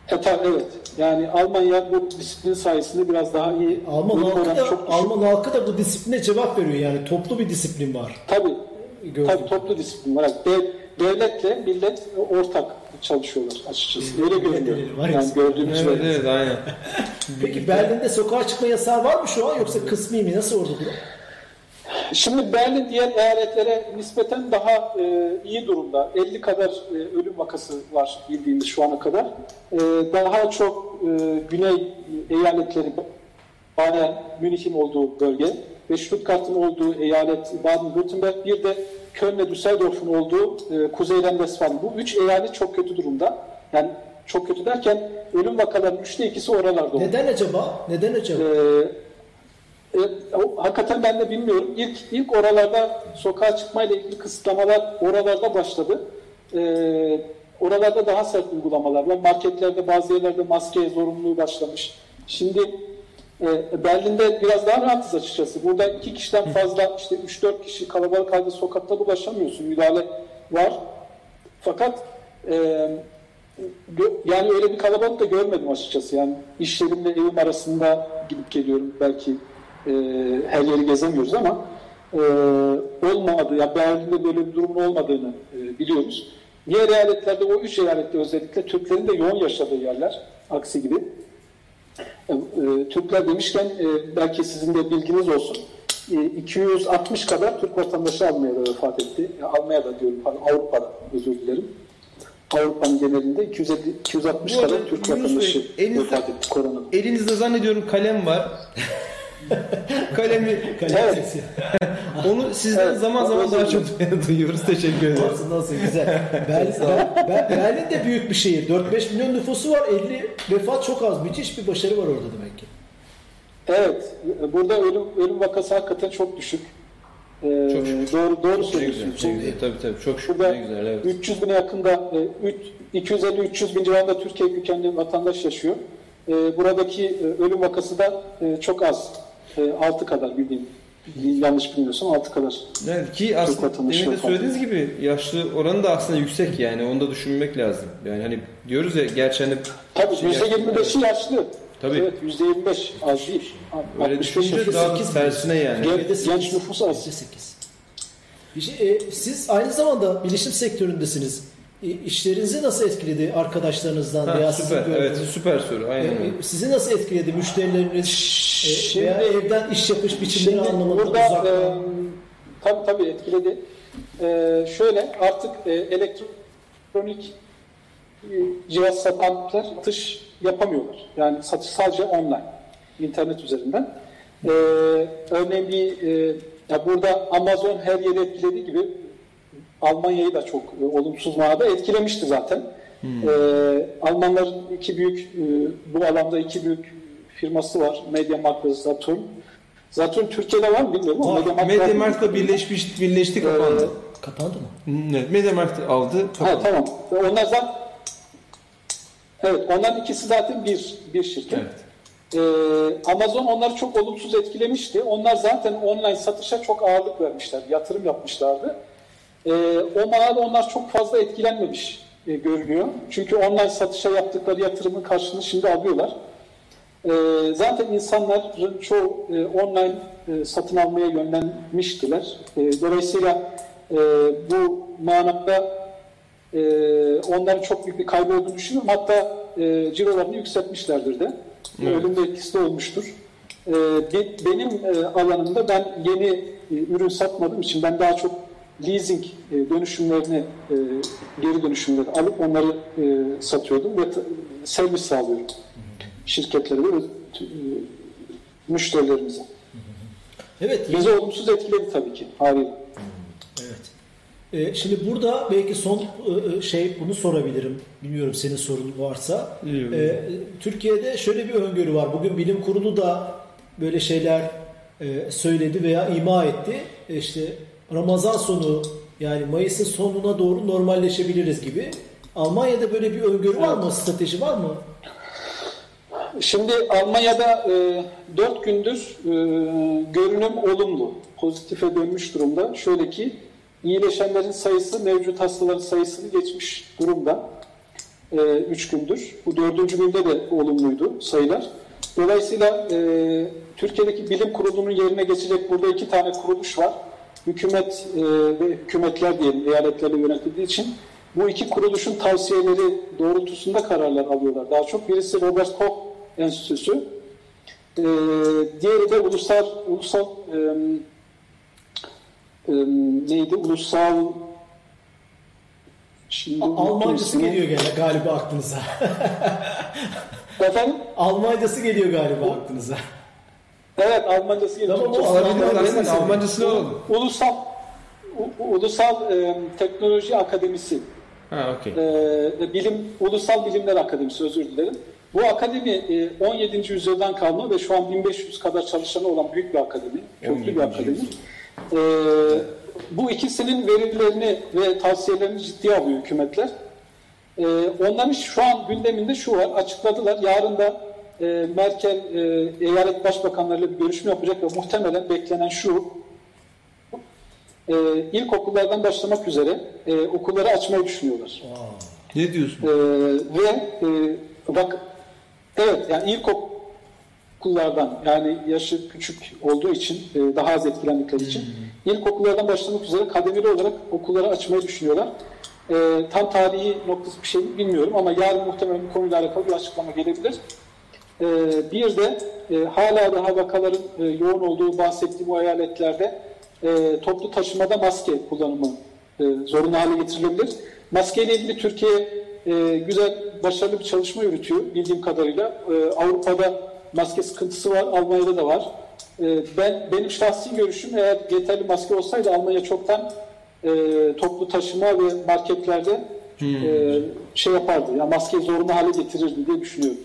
E, tabii, evet. Yani Almanya bu disiplin sayesinde biraz daha iyi. Alman halkı da çok düşük. Alman halkı da bu disipline cevap veriyor. Yani toplu bir disiplin var. Tabii, Gördüm. tabii toplu disiplin var. Dev, devletle millet ortak çalışıyorlar açıkçası. Öyle görünüyor. Yani gördüğünüz Evet evet aynen. Peki Berlin'de sokağa çıkma yasağı var mı şu an yoksa kısmi mi? Nasıl orada durum? Şimdi Berlin diğer eyaletlere nispeten daha e, iyi durumda. 50 kadar e, ölüm vakası var bildiğimiz şu ana kadar. E, daha çok e, güney eyaletleri Bayern, Münih'in olduğu bölge ve Stuttgart'ın olduğu eyalet Baden-Württemberg bir de Köln ve Düsseldorf'un olduğu e, Kuzeyden Westfalen. Bu üç eyalet çok kötü durumda. Yani çok kötü derken ölüm vakalarının üçte ikisi oralarda oldu. Neden acaba? Neden acaba? Ee, e, hakikaten ben de bilmiyorum. İlk ilk oralarda sokağa çıkmayla ilgili kısıtlamalar oralarda başladı. Ee, oralarda daha sert uygulamalar var. Marketlerde bazı yerlerde maske zorunluluğu başlamış. Şimdi e, Berlin'de biraz daha rahatız açıkçası. Burada iki kişiden fazla işte 3-4 kişi kalabalık halde sokakta dolaşamıyorsun. Müdahale var. Fakat e, Yani öyle bir kalabalık da görmedim açıkçası. Yani iş yerimle evim arasında gidip geliyorum. Belki e, her yeri gezemiyoruz ama e, olmadı. Ya Berlin'de böyle bir durumun olmadığını e, biliyoruz. Diğer eyaletlerde o üç eyalette özellikle Türklerin de yoğun yaşadığı yerler. Aksi gibi. E, e, Türkler demişken e, belki sizin de bilginiz olsun. E, 260 kadar Türk vatandaşı Almanya'da vefat etti. E, Almanya'da diyorum, Avrupa'da özür dilerim. Avrupa'nın genelinde 250, 260 Bu arada kadar Türk vatandaşı elinizde- vefat etti korona. Elinizde zannediyorum kalem var. Kalemi Kalem Evet. sesi. onu sizden Evet, zaman zaman daha çok duyuyoruz. Teşekkür ederim. Nasıl nasıl güzel. Berlin, ben, ben- Berlin de büyük bir şehir. 4-5 milyon nüfusu var. 50 vefat çok az. Müthiş bir başarı var orada demek ki. Evet, burada ölüm, ölüm vakası hakikaten çok düşük. Ee, Çok şükür. Doğru, doğru Ne güzel, söylüyorsunuz. ne güzel. Tabii tabii. Çok şükür. Şurada Ne güzel. Evet. 300 bine yakında, e, üç- 250-300 bin civarında Türkiye kökenli vatandaş yaşıyor. E, Buradaki e, ölüm vakası da e, çok az. 6 kadar bildiğim. Yanlış bilmiyorsam 6 kadar. Evet, ki aslında demin de söylediğiniz gibi yaşlı oranı da aslında yüksek yani onu da düşünmek lazım. Yani hani diyoruz ya gerçi hani Tabii Şey, %25'i yaşlı. Tabii. Evet %25 az değil. öyle 65 düşününce yaşında. daha 8 tersine yani. Genç- Genç, genç nüfus az. %8. Bir şey, e, siz aynı zamanda bilişim sektöründesiniz. İşlerinizi nasıl etkiledi arkadaşlarınızdan Ha, veya sizin süper. Evet, gördüğünüz- süper soru. Aynen. öyle. E, Sizi nasıl etkiledi müşterileriniz e, Şimdi- veya evden iş yapış biçimleri anlamında burada uzaktan? e, tabii tabii etkiledi. E, şöyle artık e, elektronik e, cihaz satanlar satış yapamıyorlar. Yani satış sadece online, internet üzerinden. E, örneğin bir e, ya burada Amazon her yeri etkilediği gibi Almanya'yı da çok e, olumsuz manada etkilemişti zaten. E, Almanların iki büyük e, bu alanda iki büyük firması var. MediaMarkt ve Saturn. Zaten Türkiye'de var mı bilmiyorum ama Var. MediaMarkt. Mediamarkt'la birleşmiş, birleşti kapandı. Kapandı mı? Evet, Mediamarkt aldı, Ha, kapandı. tamam. Ve Onlar zaten Evet, onların ikisi zaten bir bir şirket. Evet. Ee, Amazon onları çok olumsuz etkilemişti. Onlar zaten online satışa çok ağırlık vermişler, yatırım yapmışlardı. Ee, o manada onlar çok fazla etkilenmemiş e, görünüyor. Çünkü online satışa yaptıkları yatırımın karşılığını şimdi alıyorlar. Ee, zaten insanların çoğu e, online e, satın almaya yönlenmiştiler. E, dolayısıyla e, bu manada e, onların çok büyük bir kaybı olduğunu düşünüyorum. Hatta e, cirolarını yükseltmişlerdir de. Evet. Ölüm etkisi de olmuştur. E, be- benim e, alanımda ben yeni e, ürün satmadığım için ben daha çok leasing e, dönüşümlerini e, geri dönüşümleri alıp onları e, satıyordum ve servis sağlıyorum şirketlere ve müşterilerimize. Evet. Bizi olumsuz etkiledi tabii ki haliyle. Evet. Şimdi burada belki son şey bunu sorabilirim. Bilmiyorum senin sorun varsa. Ee, Türkiye'de şöyle bir öngörü var. Bugün bilim kurulu da böyle şeyler söyledi veya ima etti. İşte Ramazan sonu yani Mayıs'ın sonuna doğru normalleşebiliriz gibi. Almanya'da böyle bir öngörü var mı? Strateji var mı? Şimdi Almanya'da e, 4 gündür e, görünüm olumlu, pozitife dönmüş durumda. Şöyle ki iyileşenlerin sayısı mevcut hastaların sayısını geçmiş durumda. 3 gündür. Bu dördüncü günde de olumluydu sayılar. Dolayısıyla e, Türkiye'deki bilim kurulunun yerine geçecek burada iki tane kuruluş var. Hükümet e, ve hükümetler diyelim eyaletlerle yönetildiği için bu iki kuruluşun tavsiyeleri doğrultusunda kararlar alıyorlar. Daha çok birisi Robert Koch Enstitüsü, e, diğeri de ulusal ulusal e, e, neydi? Ulusal Şimdi Almancası geliyor gene galiba aklınıza. Efendim? Almancası geliyor galiba aklınıza. Evet Almancası geliyor. Tamam, Çok- o Alabiliriz Almancası aynen geliyor. Almancasını alalım. Ulusal U- Ulusal e, Teknoloji Akademisi, Ha okey. e, bilim Ulusal Bilimler Akademisi özür dilerim. Bu akademi e, 17. yüzyıldan kalma ve şu an 1500 kadar çalışanı olan büyük bir akademi, köklü 17. bir akademi. E, bu ikisinin verilerini ve tavsiyelerini ciddiye alıyor hükümetler. E, onların şu an gündeminde şu var, açıkladılar. Yarın da e, Merkel e, eyalet başbakanlarıyla bir görüşme yapacak ve muhtemelen beklenen şu, e, ilkokullardan başlamak üzere e, okulları açmayı düşünüyorlar. Ne diyorsun? E, ve e, bak evet yani ilkokullardan yani yaşı küçük olduğu için e, daha az etkilendikleri için ilkokullardan başlamak üzere kademeli olarak okulları açmayı düşünüyorlar. E, tam tarihi noktası bir şey bilmiyorum ama yarın muhtemelen bu konuyla alakalı bir açıklama gelebilir. E, bir de e, hala daha vakaların e, yoğun olduğu bahsettiğim bu eyaletlerde e, toplu taşımada maske kullanımı e, zorunlu hale getirilebilir. Maske ile ilgili Türkiye e, güzel, başarılı bir çalışma yürütüyor bildiğim kadarıyla. E, Avrupa'da maske sıkıntısı var, Almanya'da da var. e, ben benim şahsi görüşüm eğer yeterli maske olsaydı Almanya çoktan e, toplu taşıma ve marketlerde e, şey yapardı. Ya maskeyi zorunlu hale getirirdi diye düşünüyorum.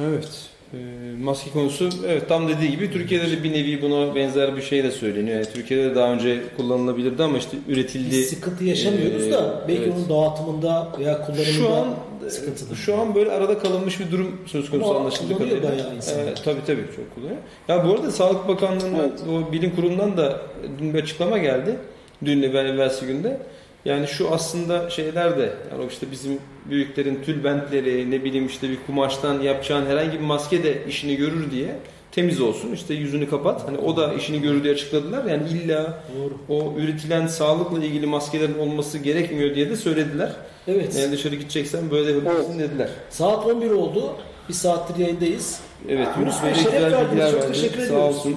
Evet. Ee, maske konusu evet tam dediği gibi Türkiye'de de bir nevi buna benzer bir şey de söyleniyor. Yani Türkiye'de de daha önce kullanılabilirdi ama işte üretildi. Biz sıkıntı yaşamıyoruz Ee, da belki evet. onun dağıtımında veya kullanımında Şu an sıkıntıdır. şu an böyle arada kalınmış bir durum söz konusu Ama anlaşıldığı kadarıyla. Evet, tabii tabii çok kullanıyor. Ya bu arada Sağlık Bakanlığı'ndan Evet. o bilim kurulundan da dün bir açıklama geldi. Dün ve evvelsi günde. Yani şu aslında şeyler de yani işte bizim büyüklerin tülbentleri ne bileyim işte bir kumaştan yapacağın herhangi bir maske de işini görür diye temiz olsun işte yüzünü kapat. Hani o da işini görür diye açıkladılar. Yani illa Doğru. o üretilen sağlıkla ilgili maskelerin olması gerekmiyor diye de söylediler. Evet. Yani dışarı gideceksen böyle yapabilirsin dediler. Saat 11 oldu. Bir saattir yayındayız. Evet Yunus Yunus Bey Bey, de şeref güzel bilgiler Çok verdi. Sağ ediyoruz. olsun.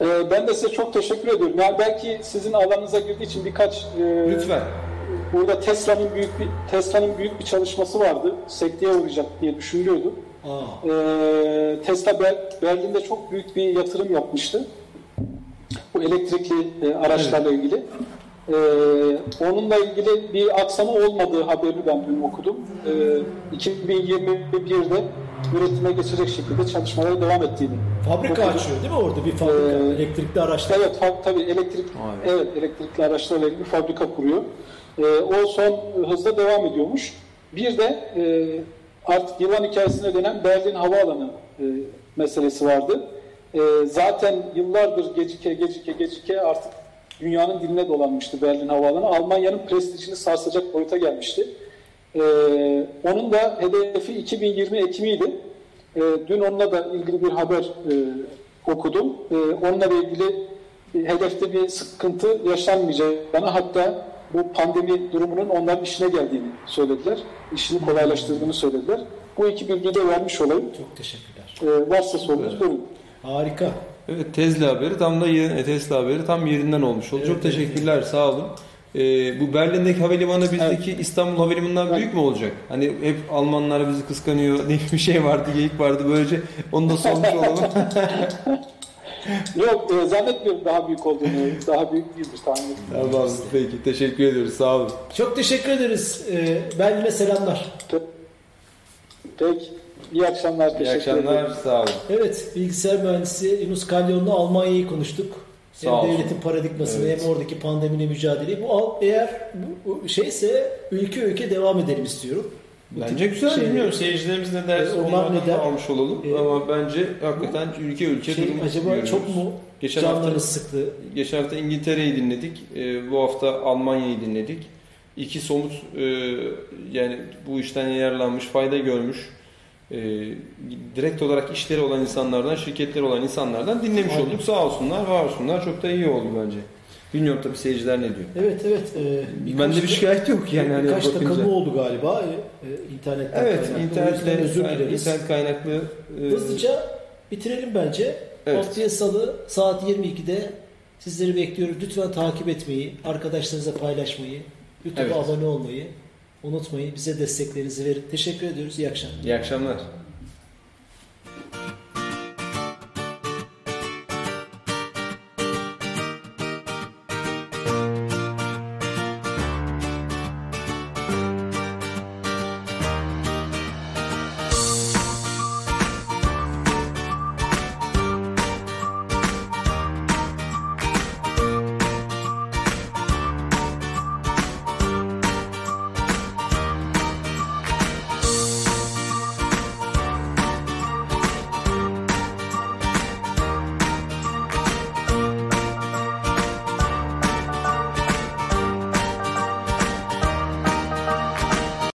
E, ben de size çok teşekkür ediyorum. Yani belki sizin alanınıza girdiği için birkaç e, Lütfen. Burada Tesla'nın büyük bir Tesla'nın büyük bir çalışması vardı. Sekteye uğrayacak diye düşünülüyordu. Aa, Ee, Tesla Ber- Berlin'de çok büyük bir yatırım yapmıştı. Bu elektrikli e, araçlarla ilgili. Ee, onunla ilgili bir aksama olmadığı haberini ben dün okudum. Ee, 2021'de üretime geçecek şekilde çalışmalara devam ettiğini. fabrika okudum. açıyor değil mi orada bir fabrika? Ee, elektrikli araçlar. Evet fa- tabii elektrik Vay. evet elektrikli araçlarla ilgili bir fabrika kuruyor. Ee, o son hızla devam ediyormuş. Bir de e, artık yılan hikayesine dönen Berlin Havaalanı e, meselesi vardı. E, zaten yıllardır gecike gecike gecike artık dünyanın diline dolanmıştı Berlin Havaalanı. Almanya'nın prestijini sarsacak boyuta gelmişti. E, onun da hedefi 2020 Ekim'iydi. E, dün onunla da ilgili bir haber e, okudum. E, onunla ilgili e, hedefte bir sıkıntı yaşanmayacağını hatta bu pandemi durumunun onların işine geldiğini söylediler. İşini kolaylaştırdığını söylediler. Bu iki bilgiyi de vermiş olayım. Çok teşekkürler. E, varsa sorunuz buyurun. Harika. Evet Tesla haberi tam da yer- Tesla haberi tam yerinden olmuş oldu. Evet, Çok teşekkürler sağ olun. Ee, bu Berlin'deki havalimanı bizdeki İstanbul Havalimanı'ndan Evet. büyük mü olacak? Hani hep Almanlar bizi kıskanıyor diye bir şey vardı, geyik vardı. Böylece onu da sormuş olalım. Yok e, zannetmiyorum daha büyük olduğunu. Daha büyük değildir tahmin ediyorum. tamam peki teşekkür ediyoruz sağ olun. Çok teşekkür ederiz. Ee, Berlin'e selamlar. Peki. İyi akşamlar. İyi Teşekkür ederim. akşamlar sağ olun. Evet, bilgisayar mühendisi Yunus Kalyon'la Almanya'yı konuştuk. Sağ hem olsun. devletin paradigmasını Evet. hem oradaki pandemiyle mücadeleyi. Bu al- eğer bu bu şeyse ülke ülke devam edelim istiyorum. Bu Bence güzel şey- bilmiyorum seyircilerimiz ne derse Onlar onlardan ne der? da almış olalım. Ee, Ama bence hakikaten ülke ülke Şey, durumu acaba görüyoruz. çok mu Geçen hafta sıktı? Geçen hafta İngiltere'yi dinledik. Ee, bu hafta Almanya'yı dinledik. İki somut e, yani bu işten yararlanmış, fayda görmüş, e, direkt olarak işleri olan insanlardan, şirketleri olan insanlardan dinlemiş Aynen. olduk. Sağ olsunlar, var olsunlar. Çok da iyi oldu bence. Bilmiyorum tabii seyirciler ne diyor. Evet evet. E, Bende bir şikayet yok yani. hani birkaç bakınca. takılma oldu galiba e, e, internetten. Evet, kaynaklı. İnternetle, özür dileriz. internet kaynaklı e, Hızlıca bitirelim bence. Evet. Haftaya salı saat 22'de sizleri bekliyoruz. Lütfen takip etmeyi, arkadaşlarınıza paylaşmayı, YouTube'a Evet. abone olmayı unutmayın. Bize desteklerinizi verin. Teşekkür ediyoruz. İyi akşamlar. iyi akşamlar.